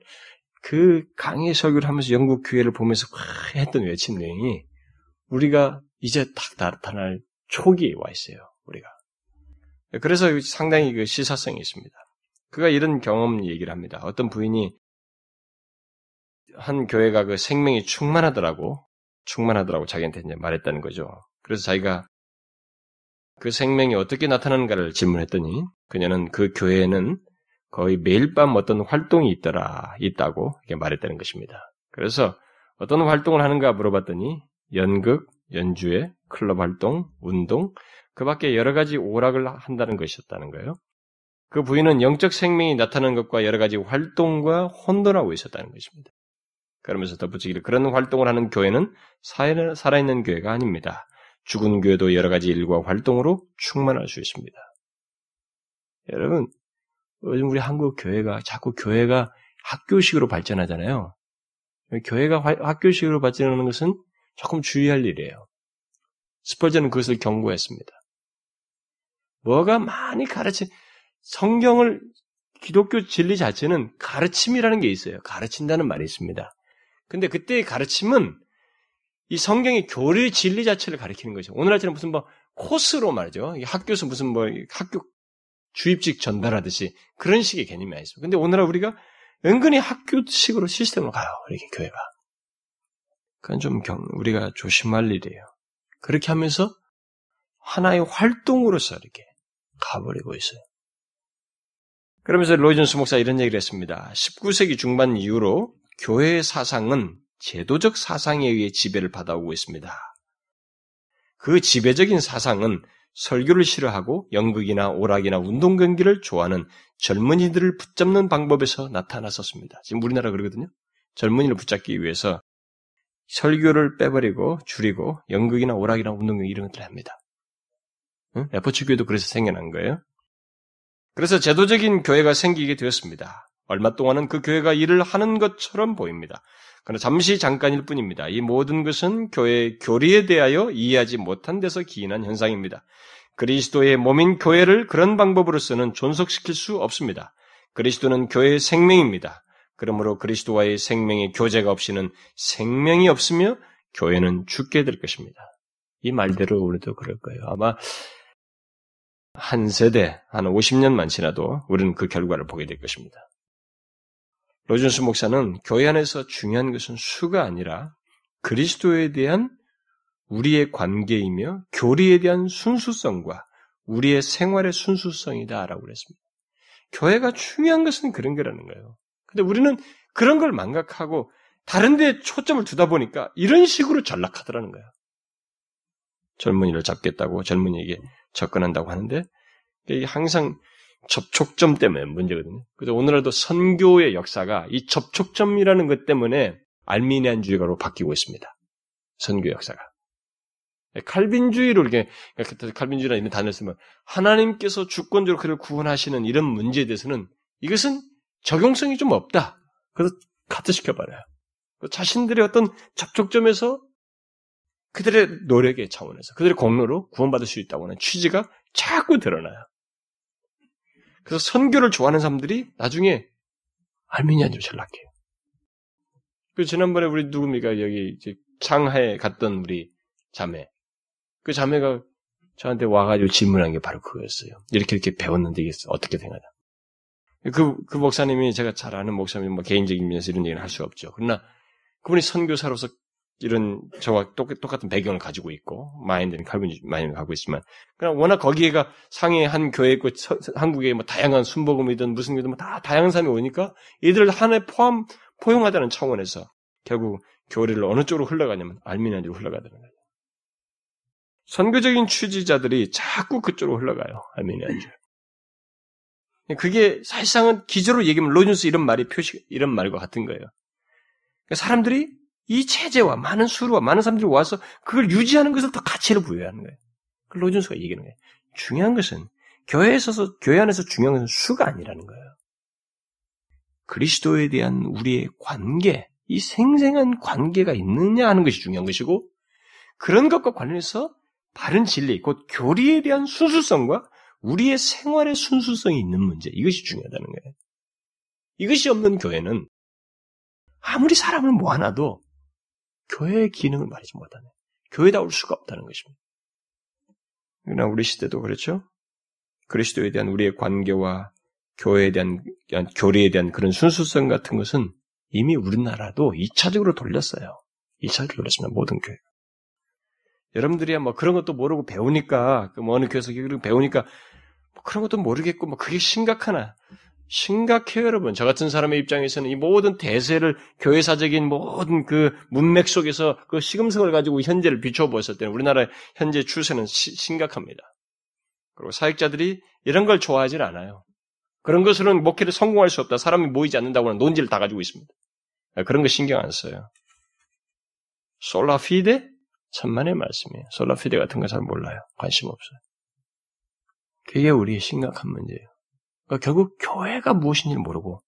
그 강의 설교를 하면서 영국 교회를 보면서 했던 외친 내용이 우리가 이제 딱 나타날 초기에 와 있어요, 우리가. 그래서 상당히 그 시사성이 있습니다. 그가 이런 경험 얘기를 합니다. 어떤 부인이 한 교회가 그 생명이 충만하더라고, 충만하더라고 자기한테 이제 말했다는 거죠. 그래서 자기가 그 생명이 어떻게 나타나는가를 질문했더니 그녀는 그 교회에는 거의 매일 밤 어떤 활동이 있더라, 있다고 이렇게 말했다는 것입니다. 그래서 어떤 활동을 하는가 물어봤더니 연극, 연주회, 클럽 활동, 운동, 그 밖에 여러 가지 오락을 한다는 것이었다는 거예요. 그 부인은 영적 생명이 나타나는 것과 여러 가지 활동과 혼돈하고 있었다는 것입니다. 그러면서 덧붙이기를 그런 활동을 하는 교회는 살아있는 교회가 아닙니다. 죽은 교회도 여러 가지 일과 활동으로 충만할 수 있습니다. 여러분, 요즘 우리 한국 교회가 자꾸 교회가 학교식으로 발전하잖아요. 교회가 학교식으로 발전하는 것은 조금 주의할 일이에요. 스펄전은 그것을 경고했습니다. 뭐가 많이 가르치, 성경을, 기독교 진리 자체는 가르침이라는 게 있어요. 가르친다는 말이 있습니다. 근데 그때의 가르침은 이 성경의 교리 진리 자체를 가리키는 거죠. 오늘날처럼 무슨 뭐 코스로 말이죠. 학교에서 무슨 뭐 학교 주입식 전달하듯이 그런 식의 개념이 아니죠. 근데 오늘날 우리가 은근히 학교식으로 시스템으로 가요. 이렇게 교회가. 그건 좀 경, 우리가 조심할 일이에요. 그렇게 하면서 하나의 활동으로서 이렇게 가버리고 있어요. 그러면서 로이존스 목사 이런 얘기를 했습니다. 19세기 중반 이후로 교회의 사상은 제도적 사상에 의해 지배를 받아오고 있습니다. 그 지배적인 사상은 설교를 싫어하고 연극이나 오락이나 운동 경기를 좋아하는 젊은이들을 붙잡는 방법에서 나타났었습니다. 지금 우리나라 그러거든요. 젊은이를 붙잡기 위해서 설교를 빼버리고 줄이고 연극이나 오락이나 운동 경기 이런 것들을 합니다. 응? 에포츠 교회도 그래서 생겨난 거예요. 그래서 제도적인 교회가 생기게 되었습니다. 얼마 동안은 그 교회가 일을 하는 것처럼 보입니다. 그러나 잠시 잠깐일 뿐입니다. 이 모든 것은 교회의 교리에 대하여 이해하지 못한 데서 기인한 현상입니다. 그리스도의 몸인 교회를 그런 방법으로서는 존속시킬 수 없습니다. 그리스도는 교회의 생명입니다. 그러므로 그리스도와의 생명의 교제가 없이는 생명이 없으며 교회는 죽게 될 것입니다. 이 말대로 우리도 그럴 거예요. 아마 한 세대, 한 50년만 지나도 우리는 그 결과를 보게 될 것입니다. 로준스 목사는 교회 안에서 중요한 것은 수가 아니라 그리스도에 대한 우리의 관계이며 교리에 대한 순수성과 우리의 생활의 순수성이다라고 그랬습니다. 교회가 중요한 것은 그런 거라는 거예요. 근데 우리는 그런 걸 망각하고 다른 데 초점을 두다 보니까 이런 식으로 전락하더라는 거예요. 젊은이를 잡겠다고 젊은이에게 접근한다고 하는데 이게 항상 접촉점 때문에 문제거든요. 그래서 오늘날도 선교의 역사가 이 접촉점이라는 것 때문에 알미니안주의가로 바뀌고 있습니다. 선교 역사가. 칼빈주의로 이렇게 칼빈주의라 이런 단어를 쓰면 하나님께서 주권적으로 그를 구원하시는 이런 문제에 대해서는 이것은 적용성이 좀 없다. 그래서 카트시켜 버려요. 자신들의 어떤 접촉점에서 그들의 노력의 차원에서 그들의 공로로 구원받을 수 있다고 하는 취지가 자꾸 드러나요. 그래서 선교를 좋아하는 사람들이 나중에 알미니안으로 전락해요. 그 지난번에 우리 누굽니까 여기 이제 상하에 갔던 우리 자매 그 자매가 저한테 와가지고 질문한 게 바로 그거였어요. 이렇게 이렇게 배웠는데 이게 어떻게 생각하냐. 그, 그 목사님이 제가 잘 아는 목사님, 뭐 개인적인 면에서 이런 얘기는 할 수 없죠. 그러나 그분이 선교사로서 이런 저와 똑같은 배경을 가지고 있고 마인드는 칼빈 마인드를 갖고 있지만 그냥 워낙 거기에가 상해 한 교회 있고 한국에 뭐 다양한 순복음이든 무슨 이든 뭐다 다양한 사람이 오니까 이들을 한해 포함 포용하다는 차원에서 결국 교회를 어느 쪽으로 흘러가냐면 알미니안으로 흘러가다는 거예요. 선교적인 취지자들이 자꾸 그쪽으로 흘러가요. 알미니안주. 그게 사실상은 기저로 얘기하면 로준스 이런 말이 표시 이런 말과 같은 거예요. 그러니까 사람들이 이 체제와 많은 수루와 많은 사람들이 와서 그걸 유지하는 것을 더 가치를 부여하는 거예요. 그 로준스가 얘기하는 거예요. 중요한 것은 교회에 있어서 교회 안에서 중요한 것은 수가 아니라는 거예요. 그리스도에 대한 우리의 관계, 이 생생한 관계가 있느냐 하는 것이 중요한 것이고 그런 것과 관련해서 바른 진리, 곧 교리에 대한 순수성과 우리의 생활의 순수성이 있는 문제, 이것이 중요하다는 거예요. 이것이 없는 교회는 아무리 사람을 모아놔도 교회의 기능을 말하지 못하네. 교회다울 수가 없다는 것입니다. 그러나 우리 시대도 그렇죠? 그리스도에 대한 우리의 관계와 교회에 대한, 교리에 대한 그런 순수성 같은 것은 이미 우리나라도 2차적으로 돌렸어요. 2차적으로 돌렸습니다. 모든 교회. 여러분들이야 뭐 그런 것도 모르고 배우니까, 그뭐 어느 교회에서 배우니까 뭐 그런 것도 모르겠고, 뭐 그게 심각하나. 심각해요, 여러분. 저 같은 사람의 입장에서는 이 모든 대세를 교회사적인 모든 그 문맥 속에서 그 시금석을 가지고 현재를 비춰보았을 때는 우리나라의 현재 추세는 시, 심각합니다. 그리고 사역자들이 이런 걸 좋아하질 않아요. 그런 것으로는 목회를 성공할 수 없다. 사람이 모이지 않는다고 하는 논지를 다 가지고 있습니다. 그런 거 신경 안 써요. 솔라피데? 천만의 말씀이에요. 솔라피데 같은 거 잘 몰라요. 관심 없어요. 그게 우리의 심각한 문제예요. 그러니까 결국 교회가 무엇인지 모르고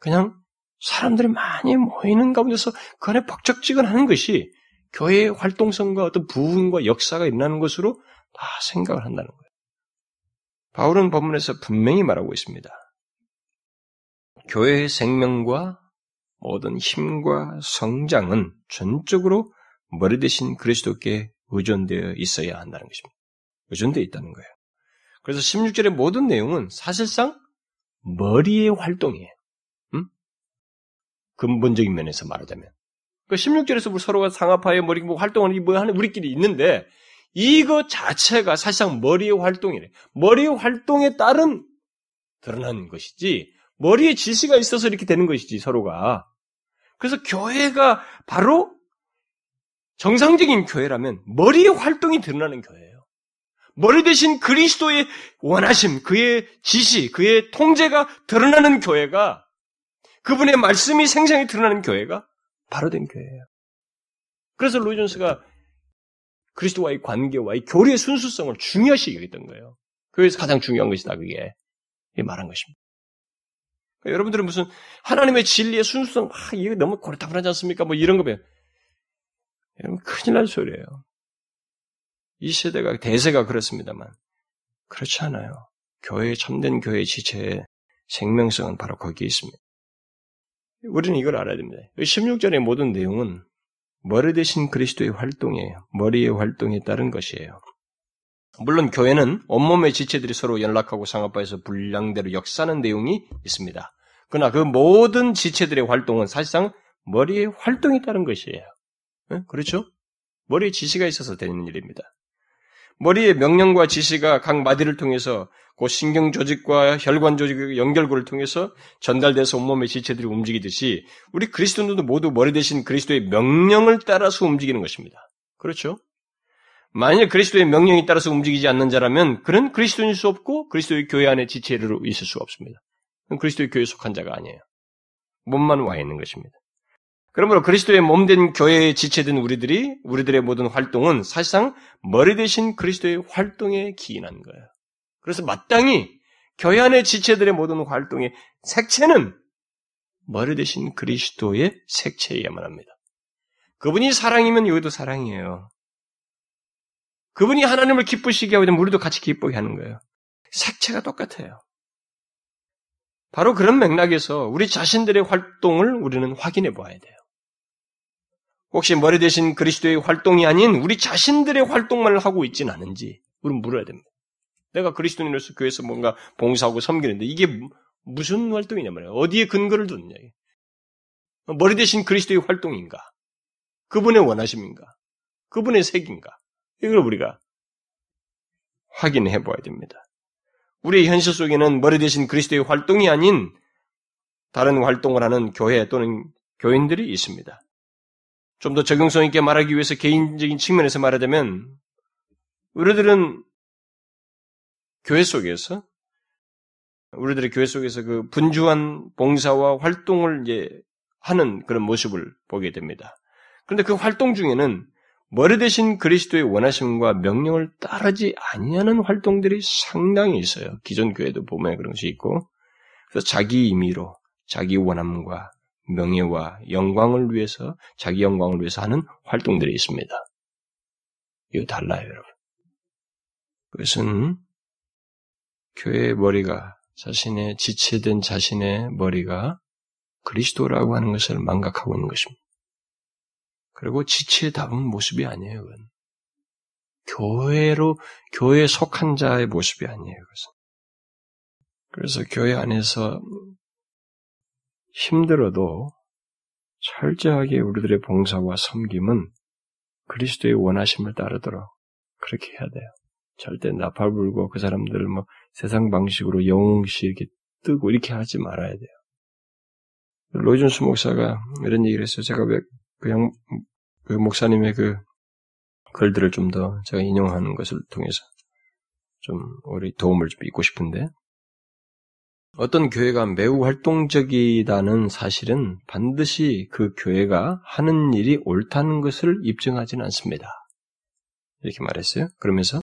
그냥 사람들이 많이 모이는 가운데서 그 안에 벅적지근하는 것이 교회의 활동성과 어떤 부흥과 역사가 일어나는 것으로 다 생각을 한다는 거예요. 바울은 본문에서 분명히 말하고 있습니다. 교회의 생명과 모든 힘과 성장은 전적으로 머리 대신 그리스도께 의존되어 있어야 한다는 것입니다. 의존되어 있다는 거예요. 그래서 16절의 모든 내용은 사실상 머리의 활동이에요. 음? 근본적인 면에서 말하자면. 그 16절에서 서로가 상하파의 머리 뭐 활동을 뭐 하는 우리끼리 있는데 이거 자체가 사실상 머리의 활동이래. 머리의 활동에 따른 드러난 것이지 머리에 지시가 있어서 이렇게 되는 것이지 서로가. 그래서 교회가 바로 정상적인 교회라면 머리의 활동이 드러나는 교회예요. 머리 대신 그리스도의 원하심, 그의 지시, 그의 통제가 드러나는 교회가 그분의 말씀이 생생히 드러나는 교회가 바로 된 교회예요. 그래서 로이존스가 그리스도와의 관계와 이 교리의 순수성을 중요시 여겼던 거예요. 교회에서 가장 중요한 것이다, 그게. 말한 것입니다. 그러니까 여러분들은 무슨 하나님의 진리의 순수성, 아, 이거 너무 고리타분하지 않습니까? 뭐 이런 거 배워. 여러분, 큰일 날 소리예요. 이 세대가 대세가 그렇습니다만 그렇지 않아요. 교회 참된 교회의 지체의 생명성은 바로 거기에 있습니다. 우리는 이걸 알아야 됩니다. 16절의 모든 내용은 머리 대신 그리스도의 활동이에요. 머리의 활동에 따른 것이에요. 물론 교회는 온몸의 지체들이 서로 연락하고 상합하여서 분량대로 역사하는 내용이 있습니다. 그러나 그 모든 지체들의 활동은 사실상 머리의 활동에 따른 것이에요. 네? 그렇죠? 머리에 지시가 있어서 되는 일입니다. 머리의 명령과 지시가 각 마디를 통해서 그 신경 조직과 혈관 조직의 연결고를 통해서 전달돼서 온몸의 지체들이 움직이듯이 우리 그리스도인들도 모두 머리 대신 그리스도의 명령을 따라서 움직이는 것입니다. 그렇죠? 만일 그리스도의 명령에 따라서 움직이지 않는 자라면 그는 그리스도인일 수 없고 그리스도의 교회 안에 지체로 있을 수가 없습니다. 그리스도의 교회에 속한 자가 아니에요. 몸만 와 있는 것입니다. 그러므로 그리스도의 몸 된 교회에 지체된 우리들이 우리들의 모든 활동은 사실상 머리 대신 그리스도의 활동에 기인한 거예요. 그래서 마땅히 교회 안의 지체들의 모든 활동의 색채는 머리 대신 그리스도의 색채여야만 합니다. 그분이 사랑이면 여기도 사랑이에요. 그분이 하나님을 기쁘시게 하고 우리도 같이 기쁘게 하는 거예요. 색채가 똑같아요. 바로 그런 맥락에서 우리 자신들의 활동을 우리는 확인해 봐야 돼요. 혹시 머리 대신 그리스도의 활동이 아닌 우리 자신들의 활동만을 하고 있지는 않은지 우리는 물어야 됩니다. 내가 그리스도인으로서 교회에서 뭔가 봉사하고 섬기는데 이게 무슨 활동이냐 말이에요. 어디에 근거를 두느냐. 머리 대신 그리스도의 활동인가? 그분의 원하심인가? 그분의 색인가? 이걸 우리가 확인해 봐야 됩니다. 우리의 현실 속에는 머리 대신 그리스도의 활동이 아닌 다른 활동을 하는 교회 또는 교인들이 있습니다. 좀 더 적용성 있게 말하기 위해서 개인적인 측면에서 말하자면 우리들은 교회 속에서 우리들의 교회 속에서 그 분주한 봉사와 활동을 이제 하는 그런 모습을 보게 됩니다. 그런데 그 활동 중에는 머리 대신 그리스도의 원하심과 명령을 따르지 아니하는 활동들이 상당히 있어요. 기존 교회도 보면 그런 것이 있고, 그래서 자기 임의로 자기 원함과 명예와 영광을 위해서 자기 영광을 위해서 하는 활동들이 있습니다. 이거 달라요, 여러분. 그것은 교회의 머리가 자신의 지체된 자신의 머리가 그리스도라고 하는 것을 망각하고 있는 것입니다. 그리고 지체다운 모습이 아니에요, 그건. 교회로, 교회에 속한 자의 모습이 아니에요, 그것은. 그래서 교회 안에서 힘들어도 철저하게 우리들의 봉사와 섬김은 그리스도의 원하심을 따르도록 그렇게 해야 돼요. 절대 나팔 불고 그 사람들을 뭐 세상 방식으로 영웅시 이렇게 뜨고 이렇게 하지 말아야 돼요. 로이준수 목사가 이런 얘기를 했어요. 제가 왜 그냥 그 목사님의 그 글들을 좀 더 제가 인용하는 것을 통해서 좀 우리 도움을 좀 잊고 싶은데 어떤 교회가 매우 활동적이다는 사실은 반드시 그 교회가 하는 일이 옳다는 것을 입증하지는 않습니다. 이렇게 말했어요. 그러면서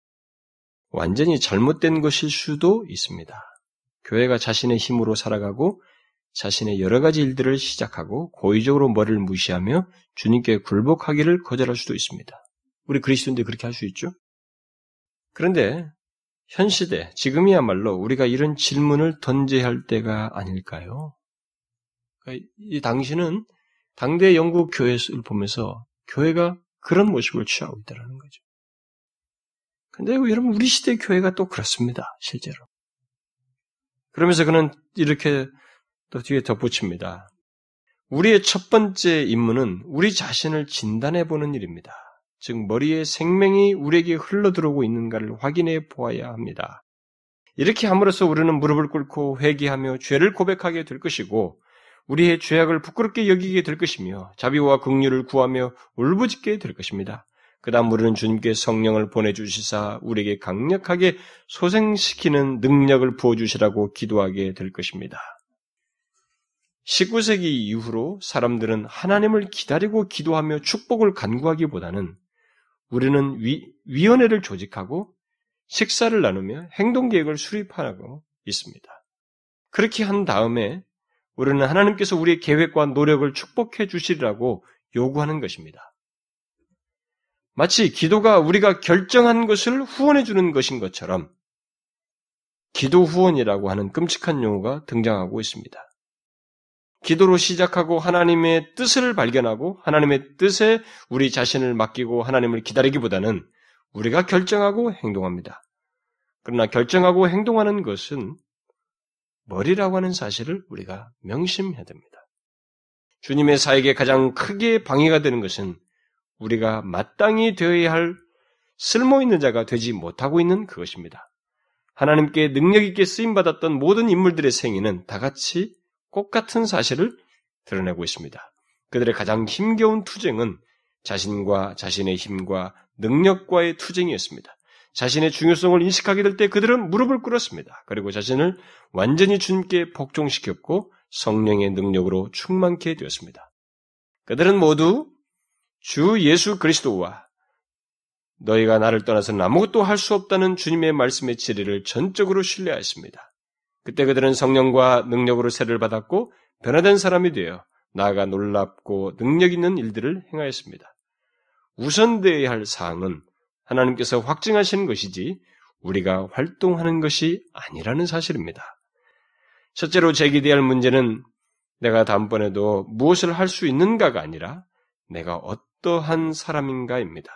완전히 잘못된 것일 수도 있습니다. 교회가 자신의 힘으로 살아가고 자신의 여러 가지 일들을 시작하고 고의적으로 머리를 무시하며 주님께 굴복하기를 거절할 수도 있습니다. 우리 그리스도인들 그렇게 할 수 있죠? 그런데 현 시대, 지금이야말로 우리가 이런 질문을 던져야 할 때가 아닐까요? 그러니까 이 당시는 당대 영국 교회를 보면서 교회가 그런 모습을 취하고 있다는 거죠. 근데 여러분, 우리 시대 교회가 또 그렇습니다, 실제로. 그러면서 그는 이렇게 또 뒤에 덧붙입니다. 우리의 첫 번째 임무는 우리 자신을 진단해 보는 일입니다. 즉, 머리에 생명이 우리에게 흘러들어오고 있는가를 확인해 보아야 합니다. 이렇게 함으로써 우리는 무릎을 꿇고 회개하며 죄를 고백하게 될 것이고, 우리의 죄악을 부끄럽게 여기게 될 것이며, 자비와 긍휼을 구하며 울부짖게 될 것입니다. 그 다음 우리는 주님께 성령을 보내주시사 우리에게 강력하게 소생시키는 능력을 부어주시라고 기도하게 될 것입니다. 19세기 이후로 사람들은 하나님을 기다리고 기도하며 축복을 간구하기보다는 우리는 위, 위원회를 조직하고 식사를 나누며 행동 계획을 수립하고 있습니다. 그렇게 한 다음에 우리는 하나님께서 우리의 계획과 노력을 축복해 주시리라고 요구하는 것입니다. 마치 기도가 우리가 결정한 것을 후원해 주는 것인 것처럼 기도 후원이라고 하는 끔찍한 용어가 등장하고 있습니다. 기도로 시작하고 하나님의 뜻을 발견하고 하나님의 뜻에 우리 자신을 맡기고 하나님을 기다리기보다는 우리가 결정하고 행동합니다. 그러나 결정하고 행동하는 것은 머리라고 하는 사실을 우리가 명심해야 됩니다. 주님의 사역에 가장 크게 방해가 되는 것은 우리가 마땅히 되어야 할 쓸모 있는 자가 되지 못하고 있는 그것입니다. 하나님께 능력 있게 쓰임 받았던 모든 인물들의 생애는 다 같이 똑같은 사실을 드러내고 있습니다. 그들의 가장 힘겨운 투쟁은 자신과 자신의 힘과 능력과의 투쟁이었습니다. 자신의 중요성을 인식하게 될 때 그들은 무릎을 꿇었습니다. 그리고 자신을 완전히 주님께 복종시켰고 성령의 능력으로 충만케 되었습니다. 그들은 모두 주 예수 그리스도와 너희가 나를 떠나서는 아무것도 할 수 없다는 주님의 말씀의 진리를 전적으로 신뢰하였습니다. 그때 그들은 성령과 능력으로 세를 받았고 변화된 사람이 되어 나아가 놀랍고 능력 있는 일들을 행하였습니다. 우선되어야 할 사항은 하나님께서 확증하시는 것이지 우리가 활동하는 것이 아니라는 사실입니다. 첫째로 제기되어야 할 문제는 내가 다음번에도 무엇을 할 수 있는가가 아니라 내가 어떠한 사람인가입니다.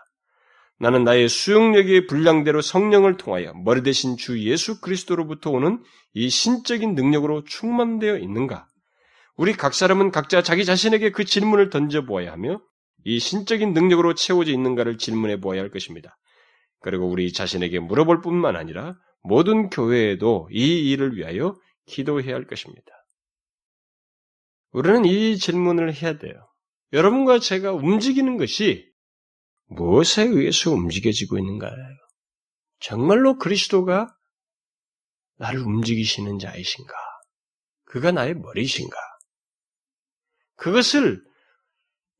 나는 나의 수용력의 분량대로 성령을 통하여 머리 대신 주 예수 그리스도로부터 오는 이 신적인 능력으로 충만되어 있는가? 우리 각 사람은 각자 자기 자신에게 그 질문을 던져보아야 하며 이 신적인 능력으로 채워져 있는가를 질문해 보아야 할 것입니다. 그리고 우리 자신에게 물어볼 뿐만 아니라 모든 교회에도 이 일을 위하여 기도해야 할 것입니다. 우리는 이 질문을 해야 돼요. 여러분과 제가 움직이는 것이 무엇에 의해서 움직여지고 있는가요? 정말로 그리스도가 나를 움직이시는 자이신가? 그가 나의 머리신가? 그것을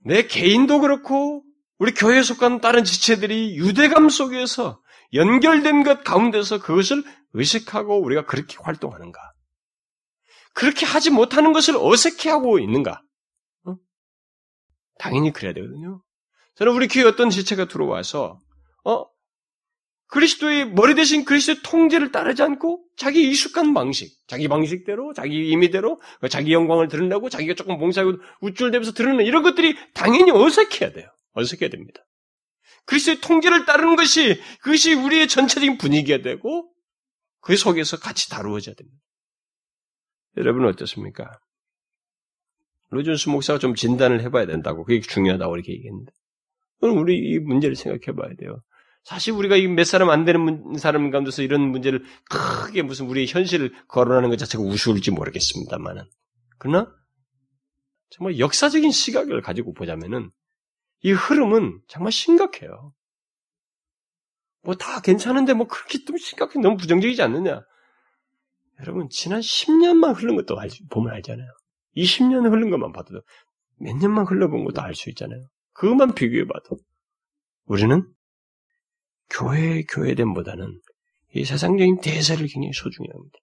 내 개인도 그렇고 우리 교회에 속한 다른 지체들이 유대감 속에서 연결된 것 가운데서 그것을 의식하고 우리가 그렇게 활동하는가? 그렇게 하지 못하는 것을 어색해하고 있는가? 어? 당연히 그래야 되거든요. 저는 우리 교회 어떤 지체가 들어와서 어 그리스도의 머리 대신 그리스도의 통제를 따르지 않고 자기 익숙한 방식, 자기 방식대로, 자기 임의대로, 자기 영광을 드러내고 자기가 조금 봉사하고 우쭐대면서 드러내는 이런 것들이 당연히 어색해야 돼요. 어색해야 됩니다. 그리스도의 통제를 따르는 것이 그것이 우리의 전체적인 분위기가 되고 그 속에서 같이 다루어져야 됩니다. 여러분은 어떻습니까? 로준스 목사가 좀 진단을 해봐야 된다고 그게 중요하다고 이렇게 얘기했는데 그럼 우리 이 문제를 생각해 봐야 돼요. 사실 우리가 이 몇 사람 안 되는 사람 가운데서 이런 문제를 크게 무슨 우리의 현실을 거론하는 것 자체가 우스울지 모르겠습니다만은. 그러나 정말 역사적인 시각을 가지고 보자면은 이 흐름은 정말 심각해요. 뭐 다 괜찮은데 뭐 그렇게 좀 심각해 너무 부정적이지 않느냐. 여러분 지난 10년만 흐른 것도 알, 보면 알잖아요. 20년 흐른 것만 봐도 몇 년만 흘러본 것도 알 수 있잖아요. 그것만 비교해봐도 우리는 교회 교회됨보다는 이 세상적인 대세를 굉장히 소중히 합니다.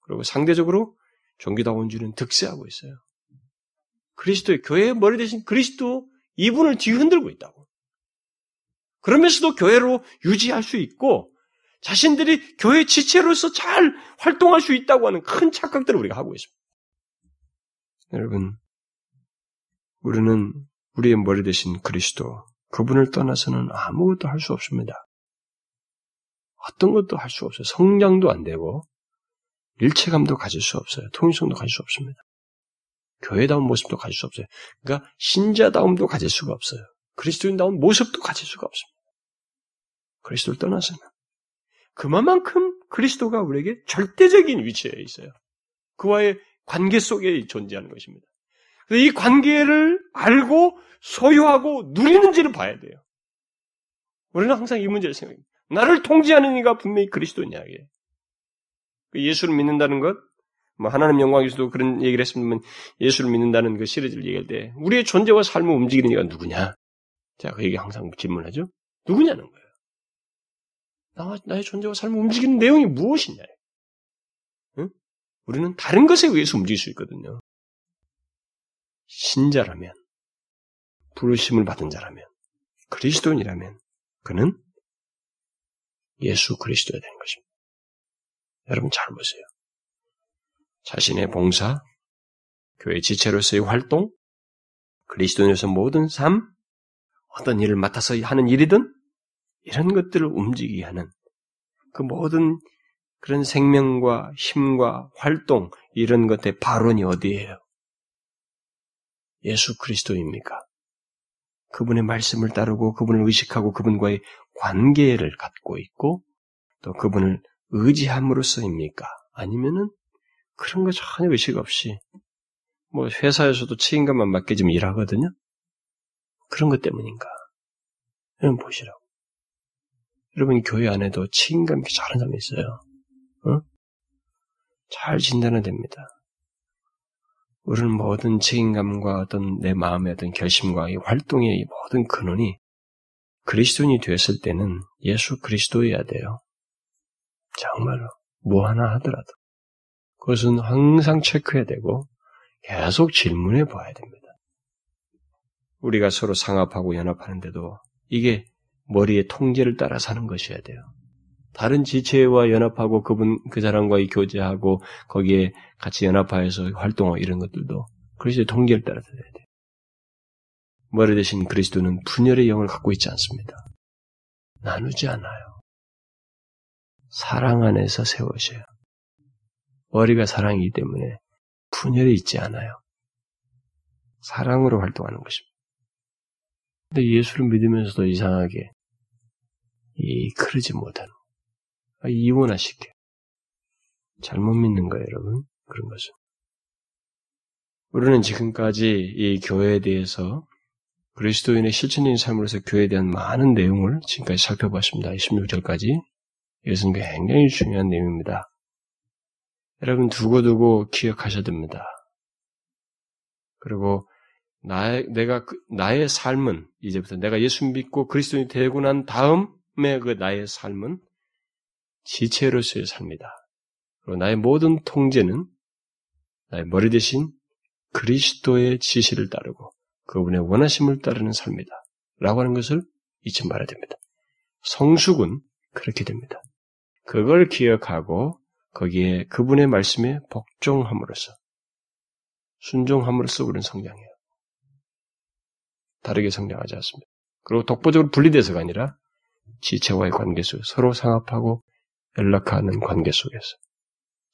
그리고 상대적으로 종교다원주는 득세하고 있어요. 그리스도의 교회의 머리 대신 그리스도 이분을 뒤흔들고 있다고. 그러면서도 교회로 유지할 수 있고 자신들이 교회 지체로서 잘 활동할 수 있다고 하는 큰 착각들을 우리가 하고 있습니다. 여러분, 우리는 우리의 머리 대신 그리스도, 그분을 떠나서는 아무것도 할 수 없습니다. 어떤 것도 할 수 없어요. 성장도 안 되고, 일체감도 가질 수 없어요. 통일성도 가질 수 없습니다. 교회다운 모습도 가질 수 없어요. 그러니까 신자다움도 가질 수가 없어요. 그리스도인다운 모습도 가질 수가 없습니다. 그리스도를 떠나서는. 그만큼 그리스도가 우리에게 절대적인 위치에 있어요. 그와의 관계 속에 존재하는 것입니다. 이 관계를 알고 소유하고 누리는지를 봐야 돼요. 우리는 항상 이 문제를 생각합니다. 나를 통제하는 이가 분명히 그리스도냐, 이게. 그 예수를 믿는다는 것, 뭐 하나님 영광에서도 그런 얘기를 했으면 예수를 믿는다는 그 시리즈를 얘기할 때 우리의 존재와 삶을 움직이는 이가 누구냐? 제가 그 얘기 항상 질문하죠. 누구냐는 거예요. 나, 나의 존재와 삶을 움직이는 내용이 무엇이냐? 응? 우리는 다른 것에 의해서 움직일 수 있거든요. 신자라면, 부르심을 받은 자라면, 그리스도인이라면, 그는 예수 그리스도야 되는 것입니다. 여러분 잘 보세요. 자신의 봉사, 교회 지체로서의 활동, 그리스도인으로서 모든 삶, 어떤 일을 맡아서 하는 일이든 이런 것들을 움직이게 하는 그 모든 그런 생명과 힘과 활동 이런 것의 발원이 어디에요? 예수 그리스도입니까? 그분의 말씀을 따르고 그분을 의식하고 그분과의 관계를 갖고 있고 또 그분을 의지함으로써입니까? 아니면은 그런 거 전혀 의식 없이 뭐 회사에서도 책임감만 맡겨지면 일하거든요. 그런 것 때문인가? 여러분 보시라고. 여러분 교회 안에도 책임감 있게 잘하는 사람이 있어요. 어? 잘 진단은 됩니다. 우리는 모든 책임감과 어떤 내 마음의 어떤 결심과 이 활동의 모든 근원이 그리스도인이 되었을 때는 예수 그리스도여야 돼요. 정말로 뭐 하나 하더라도 그것은 항상 체크해야 되고 계속 질문해 봐야 됩니다. 우리가 서로 상합하고 연합하는데도 이게 머리의 통제를 따라 사는 것이어야 돼요. 다른 지체와 연합하고 그분 그 사람과의 교제하고 거기에 같이 연합하여서 활동하고 이런 것들도 그리스도의 통제를 따라 서야 돼요. 머리 대신 그리스도는 분열의 영을 갖고 있지 않습니다. 나누지 않아요. 사랑 안에서 세워져요. 머리가 사랑이기 때문에 분열이 있지 않아요. 사랑으로 활동하는 것입니다. 근데 예수를 믿으면서도 이상하게 이 그러지 못하는 아, 이원화시켜. 잘못 믿는 거예요, 여러분. 그런 것은. 우리는 지금까지 이 교회에 대해서 그리스도인의 실천적인 삶으로서 교회에 대한 많은 내용을 지금까지 살펴봤습니다. 26절까지. 이것은 굉장히 중요한 내용입니다. 여러분 두고두고 기억하셔야 됩니다. 그리고 나의, 내가, 그, 나의 삶은, 이제부터 내가 예수 믿고 그리스도인이 되고 난 다음에 그 나의 삶은 지체로서의 삶이다. 그리고 나의 모든 통제는 나의 머리 대신 그리스도의 지시를 따르고 그분의 원하심을 따르는 삶이다. 라고 하는 것을 잊지 말아야 됩니다. 성숙은 그렇게 됩니다. 그걸 기억하고 거기에 그분의 말씀에 복종함으로써 순종함으로써 우리는 성장해요. 다르게 성장하지 않습니다. 그리고 독보적으로 분리돼서가 아니라 지체와의 관계 속에 서로 상합하고 연락하는 관계 속에서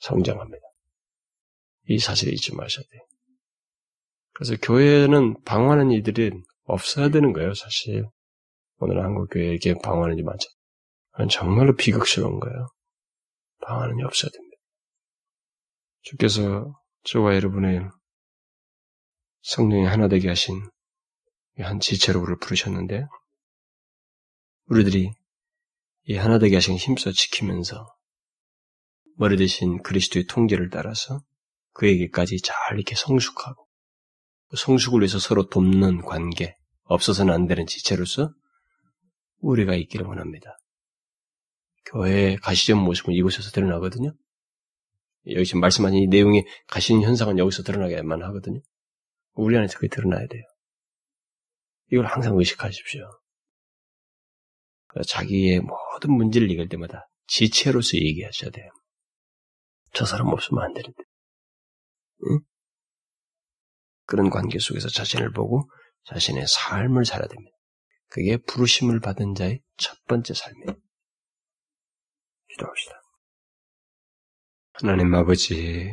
성장합니다. 이 사실을 잊지 마셔야 돼요. 그래서 교회는 방황하는 이들이 없어야 되는 거예요, 사실. 오늘 한국 교회에 이렇게 방황하는 이 많죠. 정말로 비극스러운 거예요. 방황하는 이 없어야 됩니다. 주께서 저와 여러분의 성령이 하나 되게 하신 한 지체로 우리를 부르셨는데, 우리들이 이 하나 되게 하신 힘써 지키면서 머리 대신 그리스도의 통제를 따라서 그에게까지 잘 이렇게 성숙하고 성숙을 위해서 서로 돕는 관계, 없어서는 안 되는 지체로서 우리가 있기를 원합니다. 교회의 가시적 모습은 이곳에서 드러나거든요. 여기 지금 말씀하신 이 내용이 가시는 현상은 여기서 드러나게만 하거든요. 우리 안에서 그게 드러나야 돼요. 이걸 항상 의식하십시오. 자기의 모든 문제를 얘기할 때마다 지체로서 얘기하셔야 돼요. 저 사람 없으면 안 되는데. 응? 그런 관계 속에서 자신을 보고 자신의 삶을 살아야 됩니다. 그게 부르심을 받은 자의 첫 번째 삶이에요. 기도합시다. 하나님 아버지,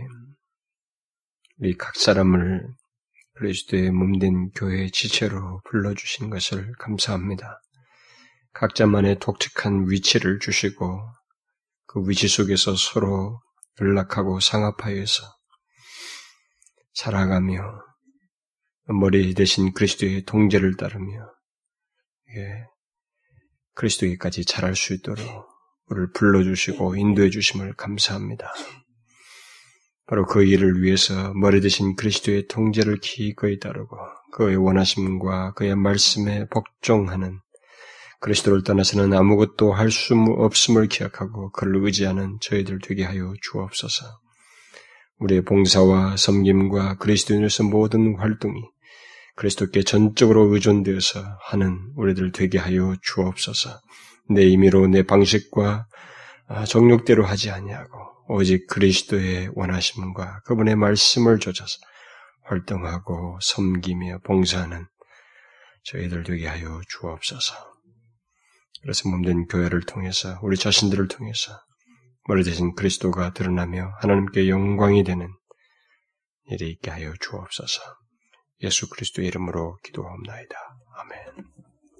우리 각 사람을 그리스도의 몸된 교회의 지체로 불러주신 것을 감사합니다. 각자만의 독특한 위치를 주시고 그 위치 속에서 서로 연락하고 상합하여서 살아가며 머리 대신 그리스도의 동제를 따르며 예, 그리스도에까지 자랄 수 있도록 우리를 불러주시고 인도해 주심을 감사합니다. 바로 그 일을 위해서 머리 대신 그리스도의 통제를 기꺼이 따르고 그의 원하심과 그의 말씀에 복종하는 그리스도를 떠나서는 아무것도 할 수 없음을 기억하고 그를 의지하는 저희들 되게 하여 주옵소서. 우리의 봉사와 섬김과 그리스도인으로서 모든 활동이 그리스도께 전적으로 의존되어서 하는 우리들 되게 하여 주옵소서. 내 임의로 내 방식과 아, 정욕대로 하지 아니하고 오직 그리스도의 원하심과 그분의 말씀을 좇아서 활동하고 섬기며 봉사하는 저희들 되게 하여 주옵소서. 그래서 몸된 교회를 통해서 우리 자신들을 통해서 머리 대신 그리스도가 드러나며 하나님께 영광이 되는 일이 있게 하여 주옵소서. 예수 그리스도의 이름으로 기도하옵나이다. 아멘.